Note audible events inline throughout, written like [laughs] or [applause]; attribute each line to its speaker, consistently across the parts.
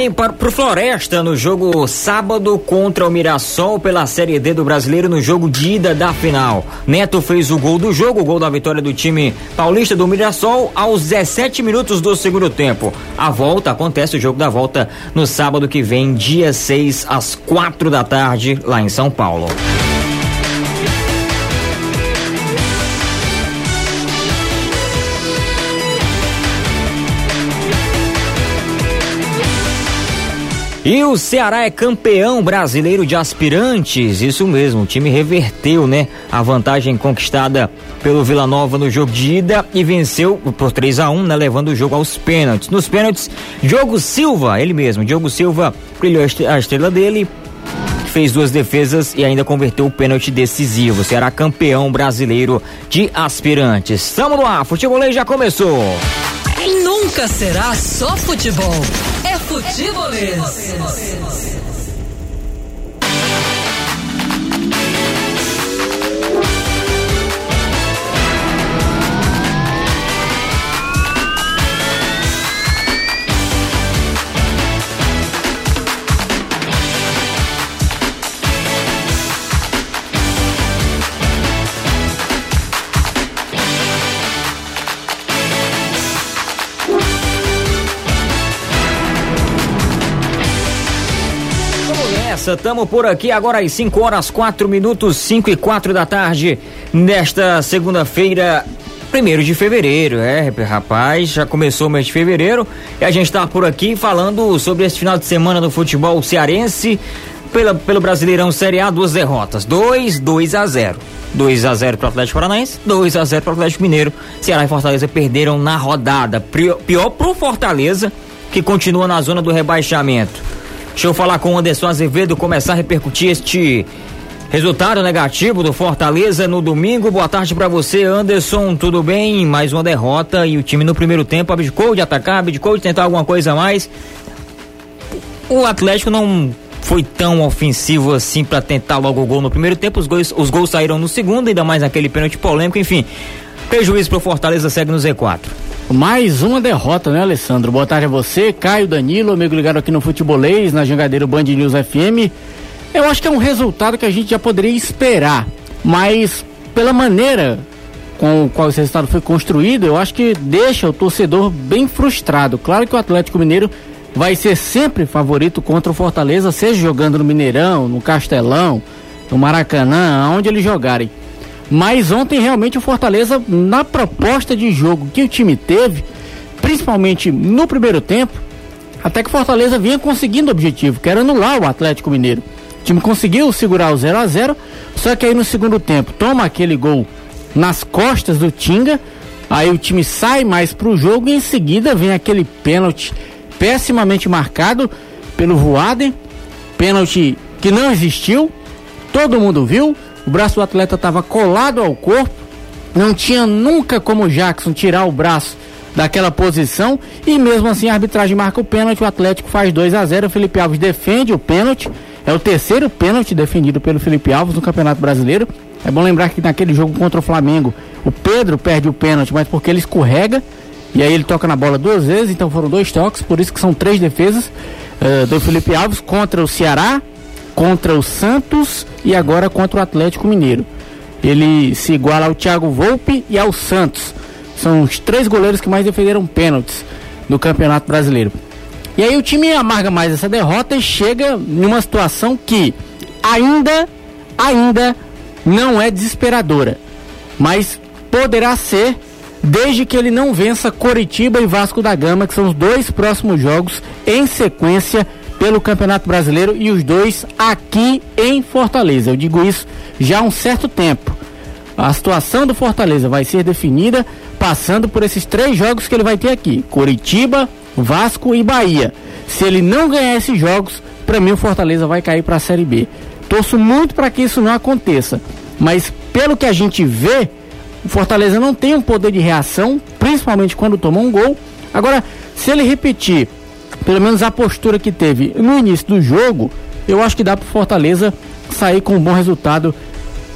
Speaker 1: ruim para pro Floresta no jogo sábado contra o Mirassol pela Série D do Brasileiro no jogo de ida da final. Neto fez o gol do jogo, o gol da vitória do time paulista do Mirassol aos 17 minutos do segundo tempo. A volta acontece o jogo da volta no sábado que vem, dia 6 às quatro da tarde, lá em São Paulo. E o Ceará é campeão brasileiro de aspirantes, isso mesmo, o time reverteu, né, a vantagem conquistada pelo Vila Nova no jogo de ida e venceu por 3 a 1, né, levando o jogo aos pênaltis. Nos pênaltis, Diogo Silva, ele mesmo, Diogo Silva brilhou a estrela dele, fez duas defesas e ainda converteu o pênalti decisivo. Será campeão brasileiro de aspirantes. Estamos no ar, futebol já começou.
Speaker 2: Nunca será só futebol. Futebolês.
Speaker 1: Nessa, tamo por aqui agora às 5 horas 4 minutos, 5 e 4 da tarde, nesta segunda-feira, primeiro de fevereiro, é, rapaz, já começou o mês de fevereiro e a gente tá por aqui falando sobre esse final de semana do futebol cearense, pela, pelo Brasileirão Série A, duas derrotas, 2, 2 a 0. 2 a 0 para o Atlético Paranaense, 2 a 0 para o Atlético Mineiro. Ceará e Fortaleza perderam na rodada. Pior, pior pro Fortaleza, que continua na zona do rebaixamento. Deixa eu falar com o Anderson Azevedo, começar a repercutir este resultado negativo do Fortaleza no domingo. Boa tarde para você, Anderson. Tudo bem? Mais uma derrota e o time no primeiro tempo abdicou de atacar, abdicou de tentar alguma coisa a mais. O Atlético não foi tão ofensivo assim para tentar logo o gol no primeiro tempo. Os gols, os gols saíram no segundo, ainda mais naquele pênalti polêmico. Enfim, prejuízo pro Fortaleza segue no Z4.
Speaker 3: Mais uma derrota, né, Alessandro? Boa tarde a você, Caio, Danilo, amigo ligado aqui no Futebolês, na Jangadeiro Band News FM. Eu acho que é um resultado que a gente já poderia esperar, mas pela maneira com o qual esse resultado foi construído, eu acho que deixa o torcedor bem frustrado. Claro que o Atlético Mineiro vai ser sempre favorito contra o Fortaleza, seja jogando no Mineirão, no Castelão, no Maracanã, aonde eles jogarem. Mas ontem realmente o Fortaleza, na proposta de jogo que o time teve, principalmente no primeiro tempo, até que o Fortaleza vinha conseguindo o objetivo, que era anular o Atlético Mineiro. O time conseguiu segurar o 0 a 0 só que aí no segundo tempo toma aquele gol nas costas do Tinga, aí o time sai mais pro jogo e em seguida vem aquele pênalti pessimamente marcado pelo Voaden, pênalti que não existiu, todo mundo viu, o braço do atleta estava colado ao corpo, não tinha nunca como Jackson tirar o braço daquela posição e mesmo assim a arbitragem marca o pênalti, o Atlético faz 2 a 0, o Felipe Alves defende o pênalti. É o terceiro pênalti defendido pelo Felipe Alves no Campeonato Brasileiro. É bom lembrar que naquele jogo contra o Flamengo, o Pedro perde o pênalti, mas porque ele escorrega e aí ele toca na bola duas vezes, então foram dois toques, por isso que são três defesas uh, do Felipe Alves contra o Ceará, contra o Santos e agora contra o Atlético Mineiro. Ele se iguala ao Thiago Volpe e ao Santos. São os três goleiros que mais defenderam pênaltis no Campeonato Brasileiro. E aí o time amarga mais essa derrota e chega numa situação que ainda, ainda não é desesperadora, mas poderá ser desde que ele não vença Coritiba e Vasco da Gama, que são os dois próximos jogos em sequência pelo Campeonato Brasileiro e os dois aqui em Fortaleza. Eu digo isso já há um certo tempo. A situação do Fortaleza vai ser definida passando por esses três jogos que ele vai ter aqui: Curitiba, Vasco e Bahia. Se ele não ganhar esses jogos, para mim o Fortaleza vai cair para a Série B. Torço muito para que isso não aconteça, mas pelo que a gente vê, o Fortaleza não tem um poder de reação, principalmente quando toma um gol. Agora, se ele repetir pelo menos a postura que teve no início do jogo, eu acho que dá para Fortaleza sair com um bom resultado.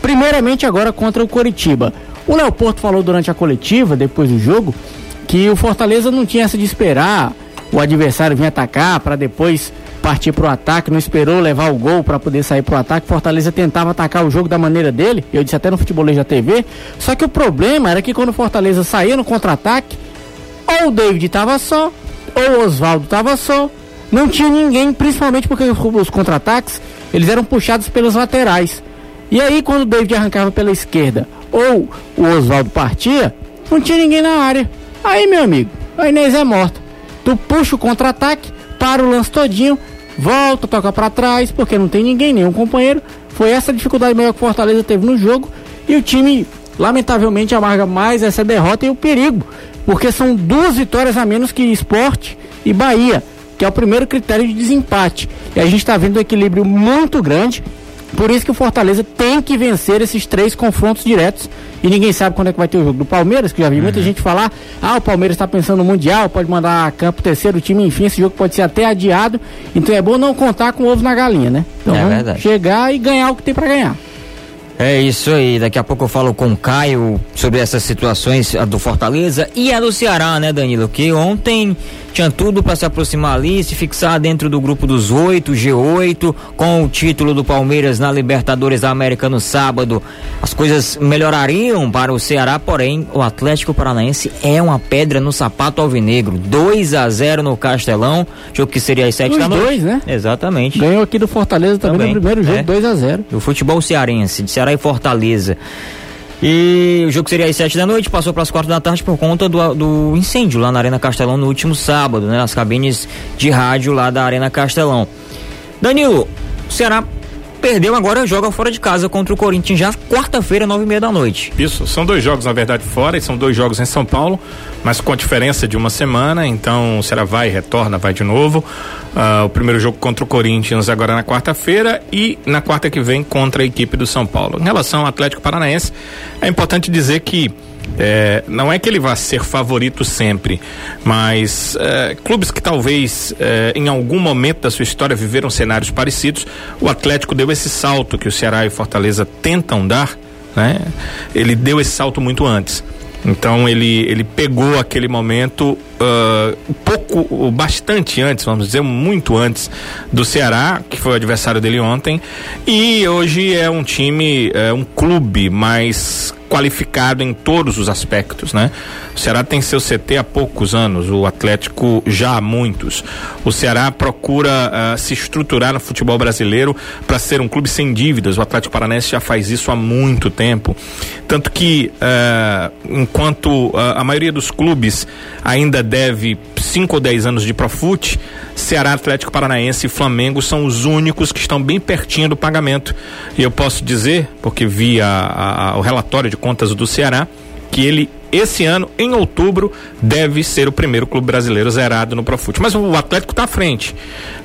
Speaker 3: Primeiramente agora contra o Coritiba. O Leopoldo falou durante a coletiva, depois do jogo, que o Fortaleza não tinha essa de esperar o adversário vinha atacar para depois partir para o ataque, não esperou levar o gol para poder sair para o ataque. Fortaleza tentava atacar o jogo da maneira dele, eu disse até no futebolês da TV. Só que o problema era que quando o Fortaleza saía no contra-ataque, ou o David estava só, ou o Oswaldo estava só, não tinha ninguém, principalmente porque os contra-ataques eles eram puxados pelos laterais. E aí quando o David arrancava pela esquerda ou o Oswaldo partia, não tinha ninguém na área. Aí, meu amigo, a Inês é morta. Tu puxa o contra-ataque, para o lance todinho, volta, toca para trás, porque não tem ninguém, nenhum companheiro. Foi essa dificuldade maior que o Fortaleza teve no jogo. E o time, lamentavelmente, amarga mais essa derrota e o perigo. Porque são duas vitórias a menos que Esporte e Bahia, que é o primeiro critério de desempate. E a gente está vendo um equilíbrio muito grande. Por isso que o Fortaleza tem que vencer esses três confrontos diretos. E ninguém sabe quando é que vai ter o jogo do Palmeiras, que já vi uhum. muita gente falar, ah, o Palmeiras está pensando no Mundial, pode mandar a campo terceiro time, enfim, esse jogo pode ser até adiado. Então é bom não contar com ovo na galinha, né? Então é verdade. chegar e ganhar o que tem para ganhar.
Speaker 1: É isso aí, daqui a pouco eu falo com o Caio sobre essas situações do Fortaleza e a do Ceará, né, Danilo? Que ontem tinha tudo para se aproximar ali, se fixar dentro do grupo dos oito, G8, com o título do Palmeiras na Libertadores da América no sábado. As coisas melhorariam para o Ceará, porém, o Atlético Paranaense é uma pedra no sapato alvinegro. 2 a 0 no Castelão, jogo que seria às 7 da noite.
Speaker 3: dois, né?
Speaker 1: Exatamente.
Speaker 3: Ganhou aqui do Fortaleza também, também no primeiro jogo, é. 2 a 0
Speaker 1: O futebol cearense, de Ceará e Fortaleza. E o jogo seria às sete da noite, passou para as quatro da tarde por conta do, do incêndio lá na Arena Castelão no último sábado, né? Nas cabines de rádio lá da Arena Castelão. Danilo, o Ceará perdeu agora joga fora de casa contra o Corinthians já quarta-feira, nove e meia da noite.
Speaker 4: Isso, são dois jogos na verdade fora e são dois jogos em São Paulo, mas com a diferença de uma semana, então o Ceará vai, retorna, vai de novo. Uh, o primeiro jogo contra o Corinthians agora na quarta-feira e na quarta que vem contra a equipe do São Paulo. Em relação ao Atlético Paranaense, é importante dizer que é, não é que ele vá ser favorito sempre, mas é, clubes que talvez é, em algum momento da sua história viveram cenários parecidos, o Atlético deu esse salto que o Ceará e Fortaleza tentam dar, né? Ele deu esse salto muito antes. Então ele, ele pegou aquele momento uh, pouco, bastante antes, vamos dizer, muito antes do Ceará, que foi o adversário dele ontem, e hoje é um time, é um clube mais qualificado em todos os aspectos, né? O Ceará tem seu CT há poucos anos, o Atlético já há muitos. O Ceará procura uh, se estruturar no futebol brasileiro para ser um clube sem dívidas. O Atlético Paranaense já faz isso há muito tempo. Tanto que, uh, enquanto uh, a maioria dos clubes ainda deve 5 ou 10 anos de Profute, Ceará, Atlético Paranaense e Flamengo são os únicos que estão bem pertinho do pagamento. E eu posso dizer, porque vi a, a, o relatório de contas do Ceará, que ele esse ano, em outubro, deve ser o primeiro clube brasileiro zerado no Profute. Mas o Atlético está à frente.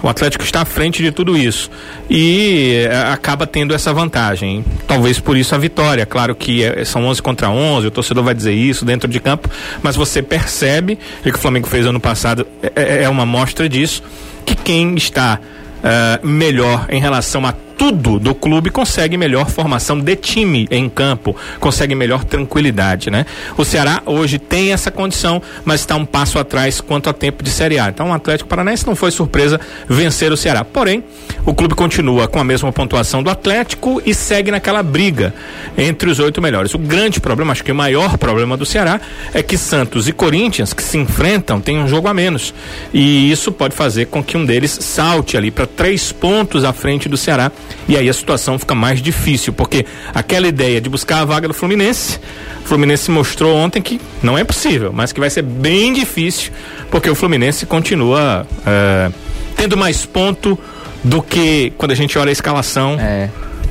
Speaker 4: O Atlético está à frente de tudo isso. E é, acaba tendo essa vantagem. Talvez por isso a vitória. Claro que é, são 11 contra 11, o torcedor vai dizer isso dentro de campo, mas você percebe, o que o Flamengo fez ano passado é, é, é uma mostra disso, que quem está uh, melhor em relação a tudo do clube consegue melhor formação de time em campo, consegue melhor tranquilidade, né? O Ceará hoje tem essa condição, mas está um passo atrás quanto a tempo de Série A. Então o Atlético Paranaense não foi surpresa vencer o Ceará. Porém, o clube continua com a mesma pontuação do Atlético e segue naquela briga entre os oito melhores. O grande problema, acho que o maior problema do Ceará é que Santos e Corinthians, que se enfrentam, têm um jogo a menos. E isso pode fazer com que um deles salte ali para três pontos à frente do Ceará e aí a situação fica mais difícil, porque aquela ideia de buscar a vaga do Fluminense, o Fluminense mostrou ontem que não é possível, mas que vai ser bem difícil, porque o Fluminense continua é, tendo mais ponto do que quando a gente olha a escalação. É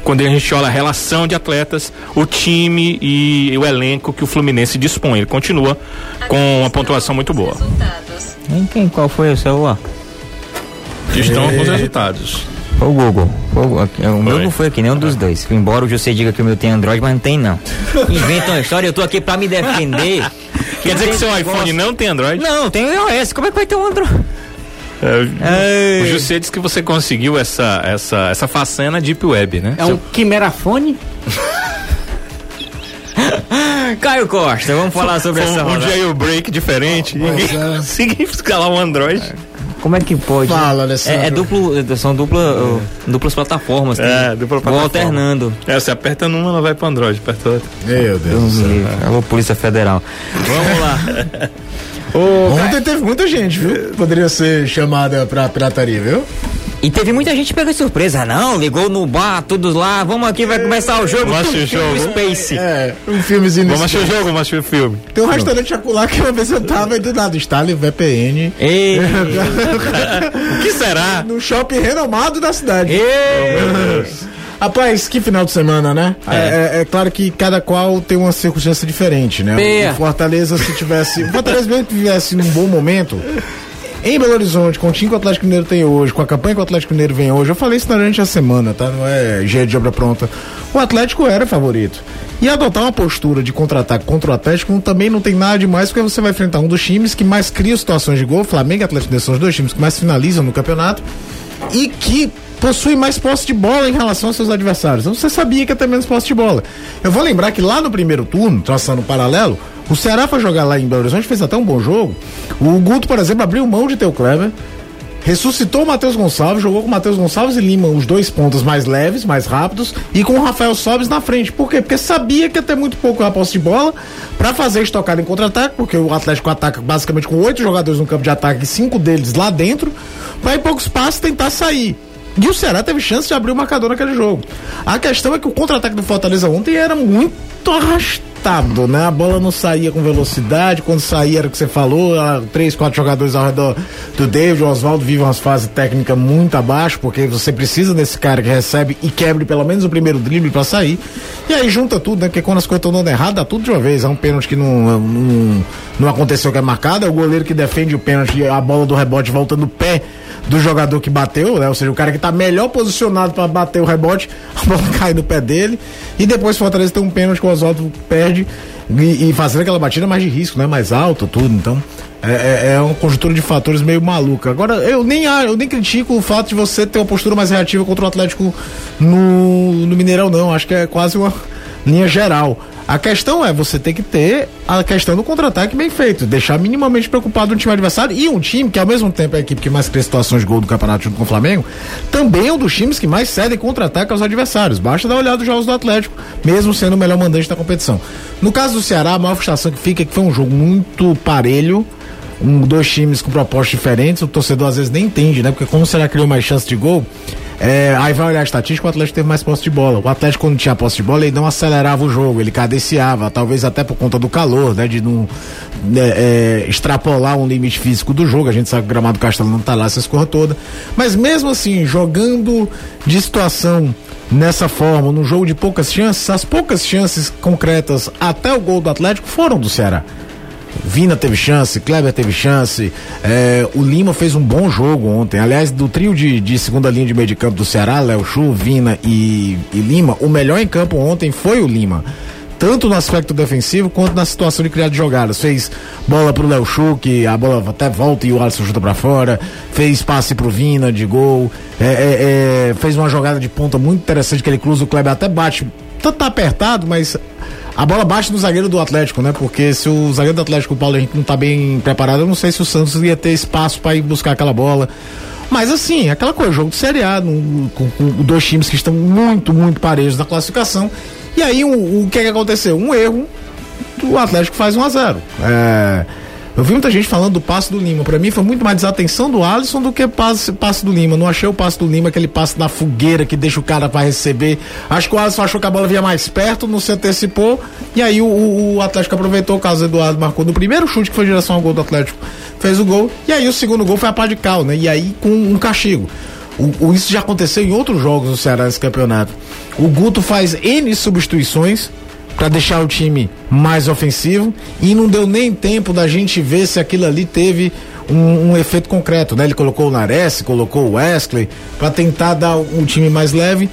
Speaker 4: quando a gente olha a relação de atletas, o time e o elenco que o Fluminense dispõe. Ele continua com uma pontuação muito boa.
Speaker 1: Em quem? Qual foi o celular?
Speaker 4: Estão com os resultados.
Speaker 1: Foi o Google. Foi o, o meu não foi aqui, nenhum dos dois. Embora o José diga que o meu tem Android, mas não tem não. Inventa uma história, eu tô aqui pra me defender. [laughs]
Speaker 4: Quer dizer que seu iPhone não tem Android?
Speaker 1: Não, tem iOS. Como é que vai ter um Android?
Speaker 4: É, o José disse que você conseguiu essa, essa, essa façana Deep Web, né?
Speaker 3: É um quimerafone? [laughs]
Speaker 1: Caio Costa, vamos falar sobre
Speaker 4: um,
Speaker 1: essa
Speaker 4: um jailbreak diferente. Ninguém
Speaker 5: é.
Speaker 4: conseguiu escalar um Android.
Speaker 1: Como é que pode?
Speaker 5: Fala, Alessandro.
Speaker 1: É, é duplo, são dupla, uh, duplas plataformas.
Speaker 4: É, dupla
Speaker 1: Vou
Speaker 4: plataforma.
Speaker 1: alternando.
Speaker 4: É, você aperta numa, ela vai pro Android, aperta outra.
Speaker 5: Meu Deus.
Speaker 1: Deus me livre. Alô, Polícia Federal. Vamos lá. [laughs]
Speaker 5: Ontem teve muita gente, viu? Poderia ser chamada pra pirataria, viu?
Speaker 1: E teve muita gente pegando surpresa. Não, ligou no bar, todos lá. Vamos aqui, vai começar o jogo.
Speaker 4: Vamos assistir o
Speaker 1: Filme
Speaker 4: jogo.
Speaker 1: Space.
Speaker 5: É, um filmezinho
Speaker 4: Vamos assistir o jogo, vamos assistir o filme.
Speaker 5: Tem um restaurante acolá que uma vez eu tava e do lado, Stalin VPN.
Speaker 1: Ei, [laughs]
Speaker 4: O que será?
Speaker 5: No shopping renomado da cidade.
Speaker 1: ei.
Speaker 5: Rapaz, que final de semana, né? É. é- é claro que cada qual tem uma circunstância diferente, né?
Speaker 1: Peia.
Speaker 5: O Fortaleza, se tivesse. O Fortaleza mesmo que tivesse num bom momento. Em Belo Horizonte, com o time que o Atlético Mineiro tem hoje, com a campanha que o Atlético Mineiro vem hoje, eu falei isso durante a semana, tá? Não é jeito de obra pronta. O Atlético era favorito. E adotar uma postura de contra-ataque contra o Atlético também não tem nada demais, porque você vai enfrentar um dos times que mais cria situações de gol. Flamengo e Atlético Mineiro são os dois times que mais finalizam no campeonato e que possui mais posse de bola em relação aos seus adversários. Então você sabia que ia ter menos posse de bola. Eu vou lembrar que lá no primeiro turno, traçando um paralelo, o Ceará foi jogar lá em Belo Horizonte, fez até um bom jogo. O Guto, por exemplo, abriu mão de ter o Kleber. Ressuscitou o Matheus Gonçalves, jogou com o Matheus Gonçalves e Lima, os dois pontos mais leves, mais rápidos, e com o Rafael Sobes na frente. Por quê? Porque sabia que ia ter muito pouco a posse de bola para fazer estocada em contra-ataque, porque o Atlético ataca basicamente com oito jogadores no campo de ataque cinco deles lá dentro, para em pouco espaço tentar sair. E o Ceará teve chance de abrir o marcador naquele jogo. A questão é que o contra-ataque do Fortaleza ontem era muito arrastado, né? A bola não saía com velocidade, quando saía era o que você falou, ah, três, quatro jogadores ao redor do David, o Oswaldo vive umas fases técnicas muito abaixo, porque você precisa desse cara que recebe e quebre pelo menos o primeiro drible pra sair. E aí junta tudo, né? Porque quando as coisas estão dando errado, dá tudo de uma vez. É um pênalti que não, não, não aconteceu que é marcado, é o goleiro que defende o pênalti, a bola do rebote volta no pé do jogador que bateu, né? Ou seja, o cara que tá melhor posicionado para bater o rebote, [laughs] a bola cai no pé dele. E depois Fortaleza tem um pênalti que o Oswaldo perde e, e fazendo aquela batida mais de risco, né? Mais alto, tudo. Então, é, é, é uma conjuntura de fatores meio maluca. Agora, eu nem, eu nem critico o fato de você ter uma postura mais reativa contra o Atlético no, no Mineirão, não. Acho que é quase uma linha geral. A questão é você ter que ter a questão do contra-ataque bem feito, deixar minimamente preocupado o time adversário e um time que ao mesmo tempo é a equipe que mais cria situações de gol do campeonato junto com o Flamengo, também é um dos times que mais cedem contra-ataque aos adversários. Basta dar uma olhada nos jogos do Atlético, mesmo sendo o melhor mandante da competição. No caso do Ceará, a maior frustração que fica é que foi um jogo muito parelho, um, dois times com propostas diferentes, o torcedor às vezes nem entende, né? Porque como o Ceará criou mais chance de gol, é, aí vai olhar a estatística, o Atlético teve mais posse de bola. O Atlético, quando tinha posse de bola, ele não acelerava o jogo, ele cadenciava, talvez até por conta do calor, né? De não né, é, extrapolar um limite físico do jogo. A gente sabe que o gramado do Castelo não tá lá essa escorra toda. Mas mesmo assim, jogando de situação nessa forma, num jogo de poucas chances, as poucas chances concretas até o gol do Atlético foram do Ceará. Vina teve chance, Kleber teve chance, é, o Lima fez um bom jogo ontem. Aliás, do trio de, de segunda linha de meio de campo do Ceará, Léo Chu, Vina e, e Lima, o melhor em campo ontem foi o Lima. Tanto no aspecto defensivo quanto na situação de criar de jogadas. Fez bola pro Léo Chu, que a bola até volta e o Alisson chuta pra fora. Fez passe pro Vina de gol. É, é, é, fez uma jogada de ponta muito interessante que ele cruza o Kleber até bate. Tá, tá apertado, mas a bola bate no zagueiro do Atlético, né? Porque se o zagueiro do Atlético, o Paulo Henrique, não tá bem preparado, eu não sei se o Santos ia ter espaço para ir buscar aquela bola. Mas assim, aquela coisa, jogo de Série A, num- com, com dois times que estão muito, muito parelhos na classificação. E aí, o, o que é que aconteceu? Um erro, o Atlético faz 1 a 0 É, Eu vi muita gente falando do passe do Lima. Pra mim foi muito mais desatenção do Alisson do que passe, passe do Lima. Não achei o passe do Lima, aquele passe na fogueira que deixa o cara pra receber. Acho que o Alisson achou que a bola vinha mais perto, não se antecipou. E aí o, o- o Atlético aproveitou o caso do Eduardo marcou no primeiro chute que foi direção ao gol do Atlético. Fez o gol. E aí o segundo gol foi a pá de cal, né? E aí com um castigo. O, o- isso já aconteceu em outros jogos do Ceará nesse campeonato. O Guto faz N substituições para deixar o time mais ofensivo e não deu nem tempo da gente ver se aquilo ali teve um, um efeito concreto, né? Ele colocou o Nares, colocou o Wesley para tentar dar um time mais leve.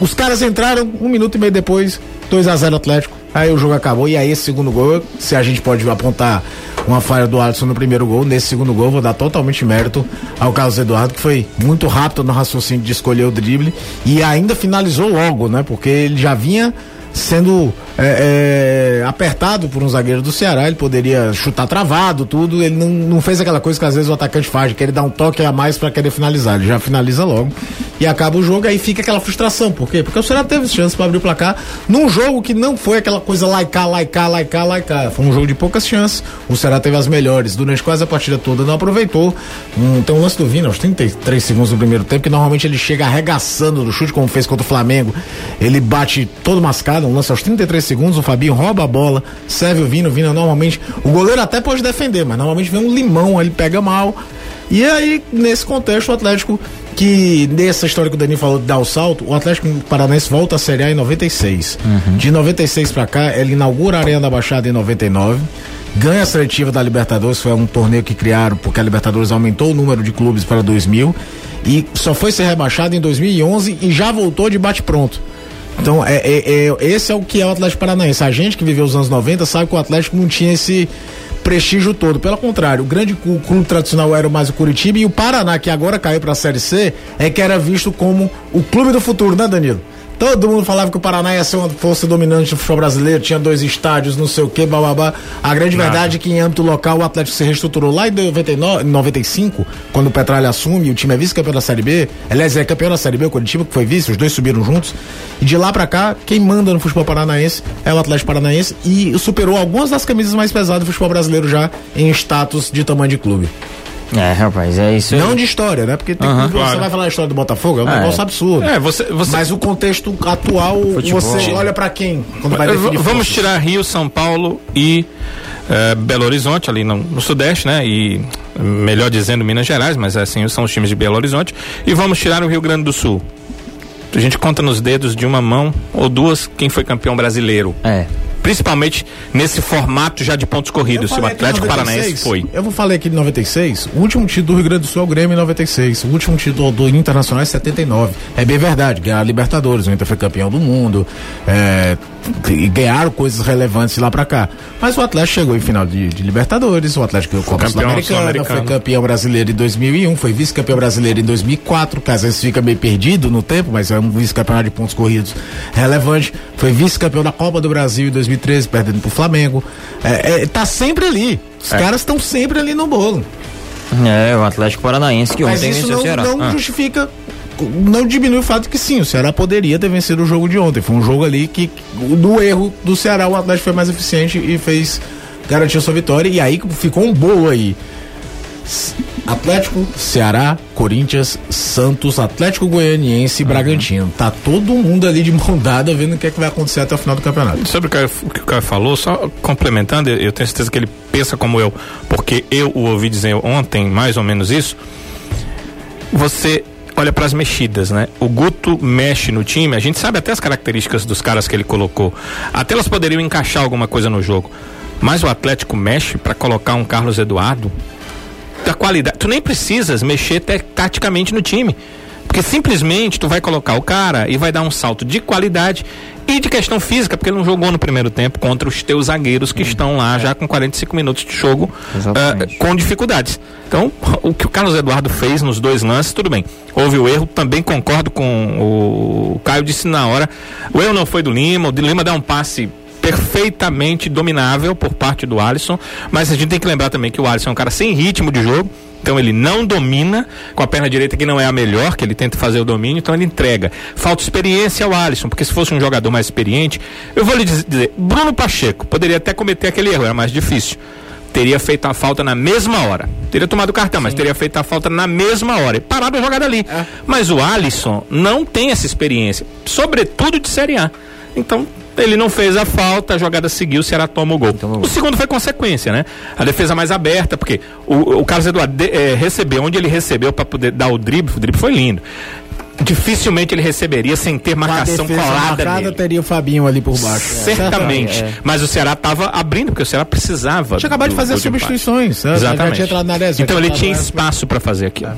Speaker 5: Os caras entraram um minuto e meio depois, 2 a 0 Atlético. Aí o jogo acabou e aí esse segundo gol, se a gente pode apontar uma falha do Alisson no primeiro gol, nesse segundo gol vou dar totalmente mérito ao Carlos Eduardo, que foi muito rápido no raciocínio de escolher o drible e ainda finalizou logo, né? Porque ele já vinha sendo é, é, apertado por um zagueiro do Ceará, ele poderia chutar travado, tudo. Ele não, não fez aquela coisa que às vezes o atacante faz, que ele dá um toque a mais para querer finalizar. Ele já finaliza logo e acaba o jogo, aí fica aquela frustração. Por quê? Porque o Ceará teve chance para abrir o placar num jogo que não foi aquela coisa laicar, laicar, laicar, laicar. Foi um jogo de poucas chances. O Ceará teve as melhores. Durante quase a partida toda não aproveitou. Hum, tem um lance do Vina, aos 33 segundos do primeiro tempo, que normalmente ele chega arregaçando no chute, como fez contra o Flamengo. Ele bate todo mascado, um lance aos 33 segundos, o Fabinho rouba a bola, serve o Vina, o Vina normalmente. O goleiro até pode defender, mas normalmente vem um limão, ele pega mal. E aí, nesse contexto, o Atlético, que nessa história que o Dani falou de dar o salto, o Atlético Paranaense volta a Série A em 96. Uhum. De 96 para cá, ele inaugura a Arena da Baixada em 99 ganha a seletiva da Libertadores, foi um torneio que criaram porque a Libertadores aumentou o número de clubes para 2000 e só foi ser rebaixado em 2011 e já voltou de bate pronto. Então, é, é, é, esse é o que é o Atlético Paranaense. A gente que viveu os anos 90 sabe que o Atlético não tinha esse prestígio todo. Pelo contrário, o grande clube tradicional era mais o Curitiba e o Paraná, que agora caiu para a Série C, é que era visto como o clube do futuro, né, Danilo? Todo mundo falava que o Paraná ia ser uma força dominante do futebol brasileiro, tinha dois estádios, não sei o que, bababá. A grande Nada. verdade é que em âmbito local o Atlético se reestruturou lá em 99, 95, quando o Petralha assume, o time é vice-campeão da Série B. Aliás, é campeão da Série B, o Curitiba, que foi vice, os dois subiram juntos. E de lá pra cá, quem manda no futebol paranaense é o Atlético Paranaense e superou algumas das camisas mais pesadas do futebol brasileiro já em status de tamanho de clube.
Speaker 1: É, rapaz, é isso.
Speaker 5: Não de história, né? Porque tem, uhum, claro. você vai falar a história do Botafogo, é um é. negócio absurdo.
Speaker 4: É, você, você...
Speaker 5: Mas o contexto atual, Futebol. você olha para quem quando vai
Speaker 4: definir Vamos forças. tirar Rio, São Paulo e uh, Belo Horizonte, ali no, no, Sudeste, né? E melhor dizendo Minas Gerais, mas assim são os times de Belo Horizonte. E vamos tirar o Rio Grande do Sul. A gente conta nos dedos de uma mão ou duas quem foi campeão brasileiro.
Speaker 1: É
Speaker 4: principalmente nesse formato já de pontos corridos. Se o Atlético 96, Paranaense foi.
Speaker 5: Eu vou falar aqui de 96. O último título do Rio Grande do Sul é o Grêmio em 96. O último título do Internacional é 79. É bem verdade, ganhar a Libertadores. O Inter foi campeão do mundo. É, e ganharam coisas relevantes lá para cá. Mas o Atlético chegou em final de, de Libertadores, o Atlético ganhou Copa Sul-Americana, foi campeão brasileiro em 2001, foi vice-campeão brasileiro em 2004, que às vezes fica meio perdido no tempo, mas é um vice-campeonato de pontos corridos relevante. Foi vice-campeão da Copa do Brasil em 2013, perdendo pro Flamengo. É, é, tá sempre ali. Os é. caras estão sempre ali no bolo.
Speaker 1: É, o Atlético Paranaense que ontem
Speaker 5: venceu o Ceará. Não ah. justifica não diminui o fato que sim, o Ceará poderia ter vencido o jogo de ontem. Foi um jogo ali que, do erro do Ceará, o Atlético foi mais eficiente e fez garantir sua vitória. E aí ficou um bolo aí. Atlético, Ceará, Corinthians, Santos, Atlético Goianiense e uhum. Bragantino. Tá todo mundo ali de mão dada vendo o que, é que vai acontecer até o final do campeonato.
Speaker 4: Sobre o que, o que o cara falou, só complementando, eu tenho certeza que ele pensa como eu, porque eu o ouvi dizer ontem mais ou menos isso. Você olha para as mexidas, né? O Guto mexe no time, a gente sabe até as características dos caras que ele colocou. Até elas poderiam encaixar alguma coisa no jogo. Mas o Atlético mexe para colocar um Carlos Eduardo da qualidade. Tu nem precisas mexer taticamente no time. Porque simplesmente tu vai colocar o cara e vai dar um salto de qualidade e de questão física, porque ele não jogou no primeiro tempo contra os teus zagueiros que hum, estão lá é. já com 45 minutos de jogo uh, com dificuldades. Então, o que o Carlos Eduardo fez nos dois lances, tudo bem. Houve o erro, também concordo com o, o Caio disse na hora. O erro não foi do Lima, o de Lima deu um passe perfeitamente dominável por parte do Alisson, mas a gente tem que lembrar também que o Alisson é um cara sem ritmo de jogo, então ele não domina com a perna direita que não é a melhor, que ele tenta fazer o domínio, então ele entrega. Falta experiência ao Alisson, porque se fosse um jogador mais experiente, eu vou lhe dizer, Bruno Pacheco poderia até cometer aquele erro, era mais difícil. Teria feito a falta na mesma hora. Teria tomado o cartão, Sim. mas teria feito a falta na mesma hora. E parado a jogada ali. É. Mas o Alisson não tem essa experiência, sobretudo de Série A. Então ele não fez a falta, a jogada seguiu, o Ceará toma o gol. Toma o, segundo foi consequência, né? A defesa mais aberta, porque o, o Carlos Eduardo de, é, recebeu, onde ele recebeu para poder dar o drible, o drible foi lindo dificilmente ele receberia sem ter marcação colada nele.
Speaker 5: teria o Fabinho ali por baixo.
Speaker 4: Certamente. É, é. Mas o Ceará estava abrindo, porque o Ceará precisava.
Speaker 5: Tinha acabado de fazer as substituições.
Speaker 4: Né? Exatamente. então ele tinha espaço para fazer aquilo.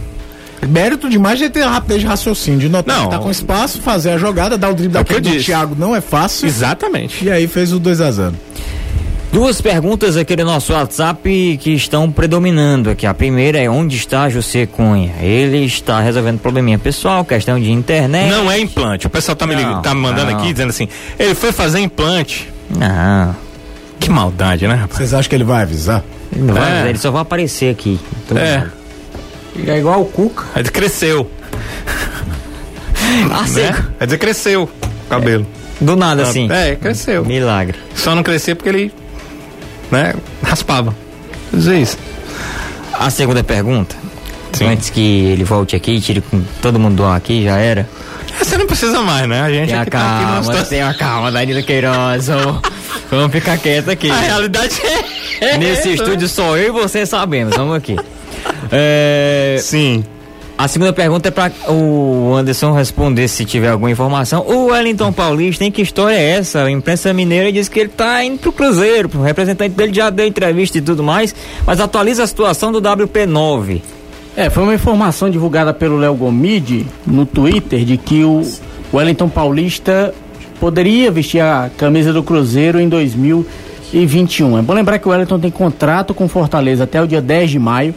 Speaker 5: Mérito demais de ter a rapidez de raciocínio, de notar não. que tá com espaço, fazer a jogada, dar o drible é daquele do Thiago não é fácil.
Speaker 4: Exatamente.
Speaker 5: E aí fez o 2 a 0
Speaker 1: Duas perguntas aqui no nosso WhatsApp que estão predominando aqui. A primeira é onde está José Cunha? Ele está resolvendo probleminha pessoal, questão de internet.
Speaker 4: Não é implante. O pessoal tá me,
Speaker 1: Não,
Speaker 4: tá me mandando
Speaker 1: não.
Speaker 4: aqui dizendo assim, ele foi fazer implante.
Speaker 1: Não.
Speaker 4: Que maldade, né, rapaz?
Speaker 5: Vocês acham que ele vai avisar?
Speaker 1: Ele, não vai,
Speaker 4: É.
Speaker 1: ele só vai aparecer aqui. Todo
Speaker 4: É.
Speaker 1: É igual o Cuca.
Speaker 4: Aí cresceu, [laughs]
Speaker 1: Ah,
Speaker 4: né? Quer dizer, cresceu o cabelo.
Speaker 1: Do nada assim.
Speaker 4: É, cresceu.
Speaker 1: Milagre.
Speaker 4: Só não crescia porque ele, né, raspava. Dizer isso.
Speaker 1: A segunda pergunta.
Speaker 4: Sim.
Speaker 1: Antes que ele volte aqui, tire com todo mundo do ar aqui, já era.
Speaker 4: Você não precisa mais, né? A gente
Speaker 1: Tenha
Speaker 4: aqui tá aqui
Speaker 1: calma, tenha calma, Danilo Queiroz. [laughs] Vamos, vamos ficar quieto aqui.
Speaker 4: A realidade é...
Speaker 1: Nesse estúdio só eu e você sabemos. Vamos aqui. É,
Speaker 4: Sim.
Speaker 1: a segunda pergunta é para o Anderson responder se tiver alguma informação. O Wellington Paulista, em que história é essa? A imprensa mineira diz que ele tá indo pro Cruzeiro. O representante dele já deu entrevista e tudo mais, mas atualiza a situação do WP9.
Speaker 3: É, foi uma informação divulgada pelo Léo Gomide no Twitter de que o Wellington Paulista poderia vestir a camisa do Cruzeiro em 2021. É bom lembrar que o Wellington tem contrato com Fortaleza até o dia 10 de maio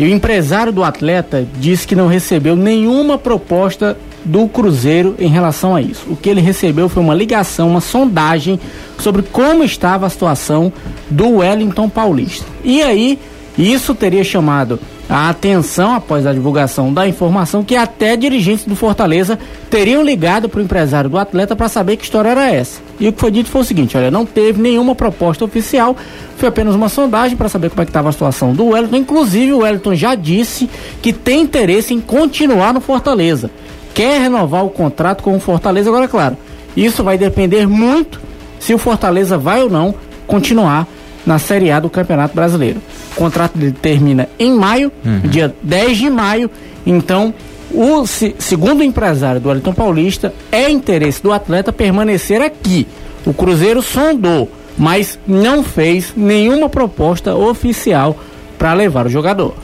Speaker 3: e o empresário do atleta disse que não recebeu nenhuma proposta do Cruzeiro em relação a isso. O que ele recebeu foi uma ligação, uma sondagem sobre como estava a situação do Wellington Paulista. E aí, isso teria chamado a atenção após a divulgação da informação que até dirigentes do Fortaleza teriam ligado para o empresário do atleta para saber que história era essa. E o que foi dito foi o seguinte: olha, não teve nenhuma proposta oficial, foi apenas uma sondagem para saber como é que estava a situação do Wellington. Inclusive, o Wellington já disse que tem interesse em continuar no Fortaleza, quer renovar o contrato com o Fortaleza. Agora, claro, isso vai depender muito se o Fortaleza vai ou não continuar na Série A do Campeonato Brasileiro. O contrato dele termina em maio, dia 10 de maio. Então, o se- segundo o empresário do Wellington Paulista, é interesse do atleta permanecer aqui. O Cruzeiro sondou, mas não fez nenhuma proposta oficial para levar o jogador.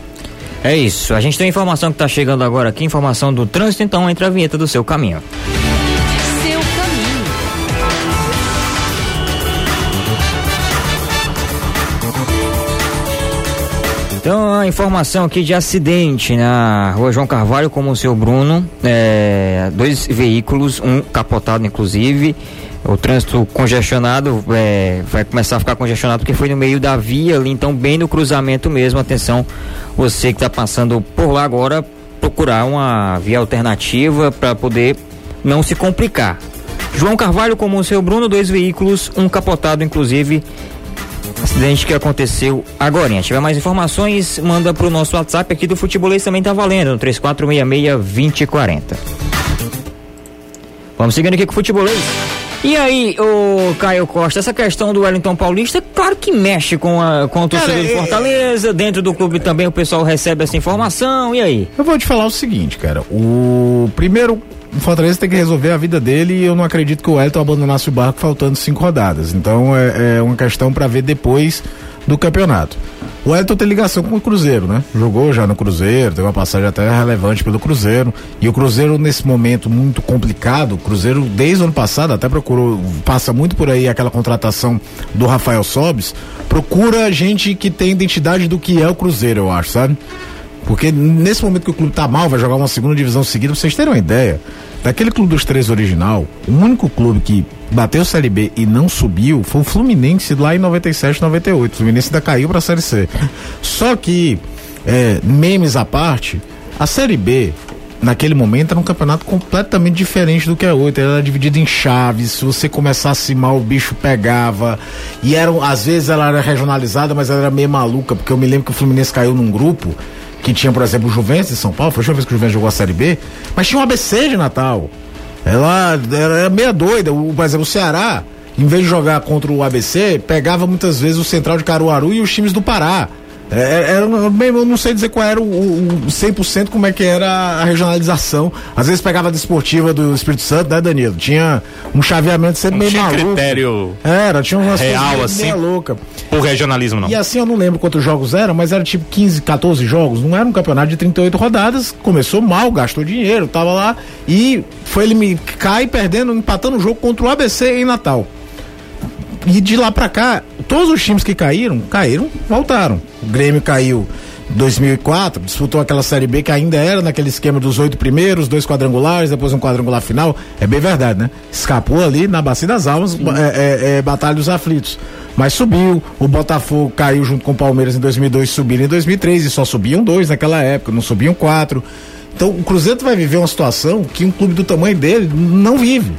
Speaker 1: É isso. A gente tem informação que tá chegando agora aqui, informação do trânsito, então entra a vinheta do seu caminho. Então, a informação aqui de acidente na rua João Carvalho com o seu Bruno. é, dois veículos, um capotado inclusive. O trânsito congestionado é, vai começar a ficar congestionado porque foi no meio da via ali, então bem no cruzamento mesmo. Atenção, você que está passando por lá agora, procurar uma via alternativa para poder não se complicar. João Carvalho com o seu Bruno, dois veículos, um capotado inclusive. Acidente que aconteceu agora. Se tiver mais informações, manda pro nosso WhatsApp aqui do Futebolês também tá valendo, no 3466-2040. Vamos seguindo aqui com o Futebolês. E aí, ô Caio Costa, essa questão do Wellington Paulista, claro que mexe com a, com o torcedor de
Speaker 5: é-
Speaker 1: Fortaleza, dentro do clube também o pessoal recebe essa informação, e aí?
Speaker 5: Eu vou te falar o seguinte, cara. O primeiro, o Fortaleza tem que resolver a vida dele e eu não acredito que o Elton abandonasse o barco faltando cinco rodadas. Então é, é uma questão pra ver depois do campeonato. O Elton tem ligação com o Cruzeiro, né? Jogou já no Cruzeiro, teve uma passagem até relevante pelo Cruzeiro. E o Cruzeiro, nesse momento muito complicado, o Cruzeiro, desde o ano passado, até procurou, passa muito por aí aquela contratação do Rafael Sobes, procura gente que tem identidade do que é o Cruzeiro, eu acho, sabe? Porque nesse momento que o clube tá mal, vai jogar uma segunda divisão seguida, pra vocês terem uma ideia, daquele clube dos três original, o único clube que bateu Série B e não subiu foi o Fluminense lá em 97, 98. O Fluminense ainda caiu pra Série C. Só que, é, memes à parte, a Série B, naquele momento, era um campeonato completamente diferente do que é hoje. Ele era dividido em chaves, se você começasse mal, o bicho pegava. E era, às vezes ela era regionalizada, mas ela era meio maluca, porque eu me lembro que o Fluminense caiu num grupo que tinha, por exemplo, o Juventus de São Paulo, foi a vez que o Juventus jogou a Série B, mas tinha um ABC de Natal. Ela era meia doida. O, por exemplo, o Ceará, em vez de jogar contra o ABC, pegava muitas vezes o Central de Caruaru e os times do Pará. É, é, Era, eu não sei dizer qual era o, o, o 100% como é que era a regionalização. Às vezes pegava a desportiva do Espírito Santo, né, Danilo? Tinha um chaveamento sempre
Speaker 4: Não
Speaker 5: meio
Speaker 4: tinha
Speaker 5: maluco.
Speaker 4: critério
Speaker 5: Era, tinha umas
Speaker 4: real, assim?
Speaker 5: louca.
Speaker 4: por regionalismo, não.
Speaker 5: E assim eu não lembro quantos jogos eram, mas era tipo 15, 14 jogos. Não era um campeonato de 38 rodadas. Começou mal, gastou dinheiro, tava lá. E foi ele me cai perdendo, empatando o jogo contra o ABC em Natal. E de lá pra cá, todos os times que caíram, caíram, voltaram. O Grêmio caiu em 2004, disputou aquela Série B que ainda era naquele esquema dos oito primeiros, dois quadrangulares, depois um quadrangular final. É bem verdade, né? Escapou ali na Bacia das Almas, é, é, é, Batalha dos Aflitos. Mas subiu, o Botafogo caiu junto com o Palmeiras em 2002, subiram em 2003 e só subiam dois naquela época, não subiam quatro. Então o Cruzeiro vai viver uma situação que um clube do tamanho dele não vive.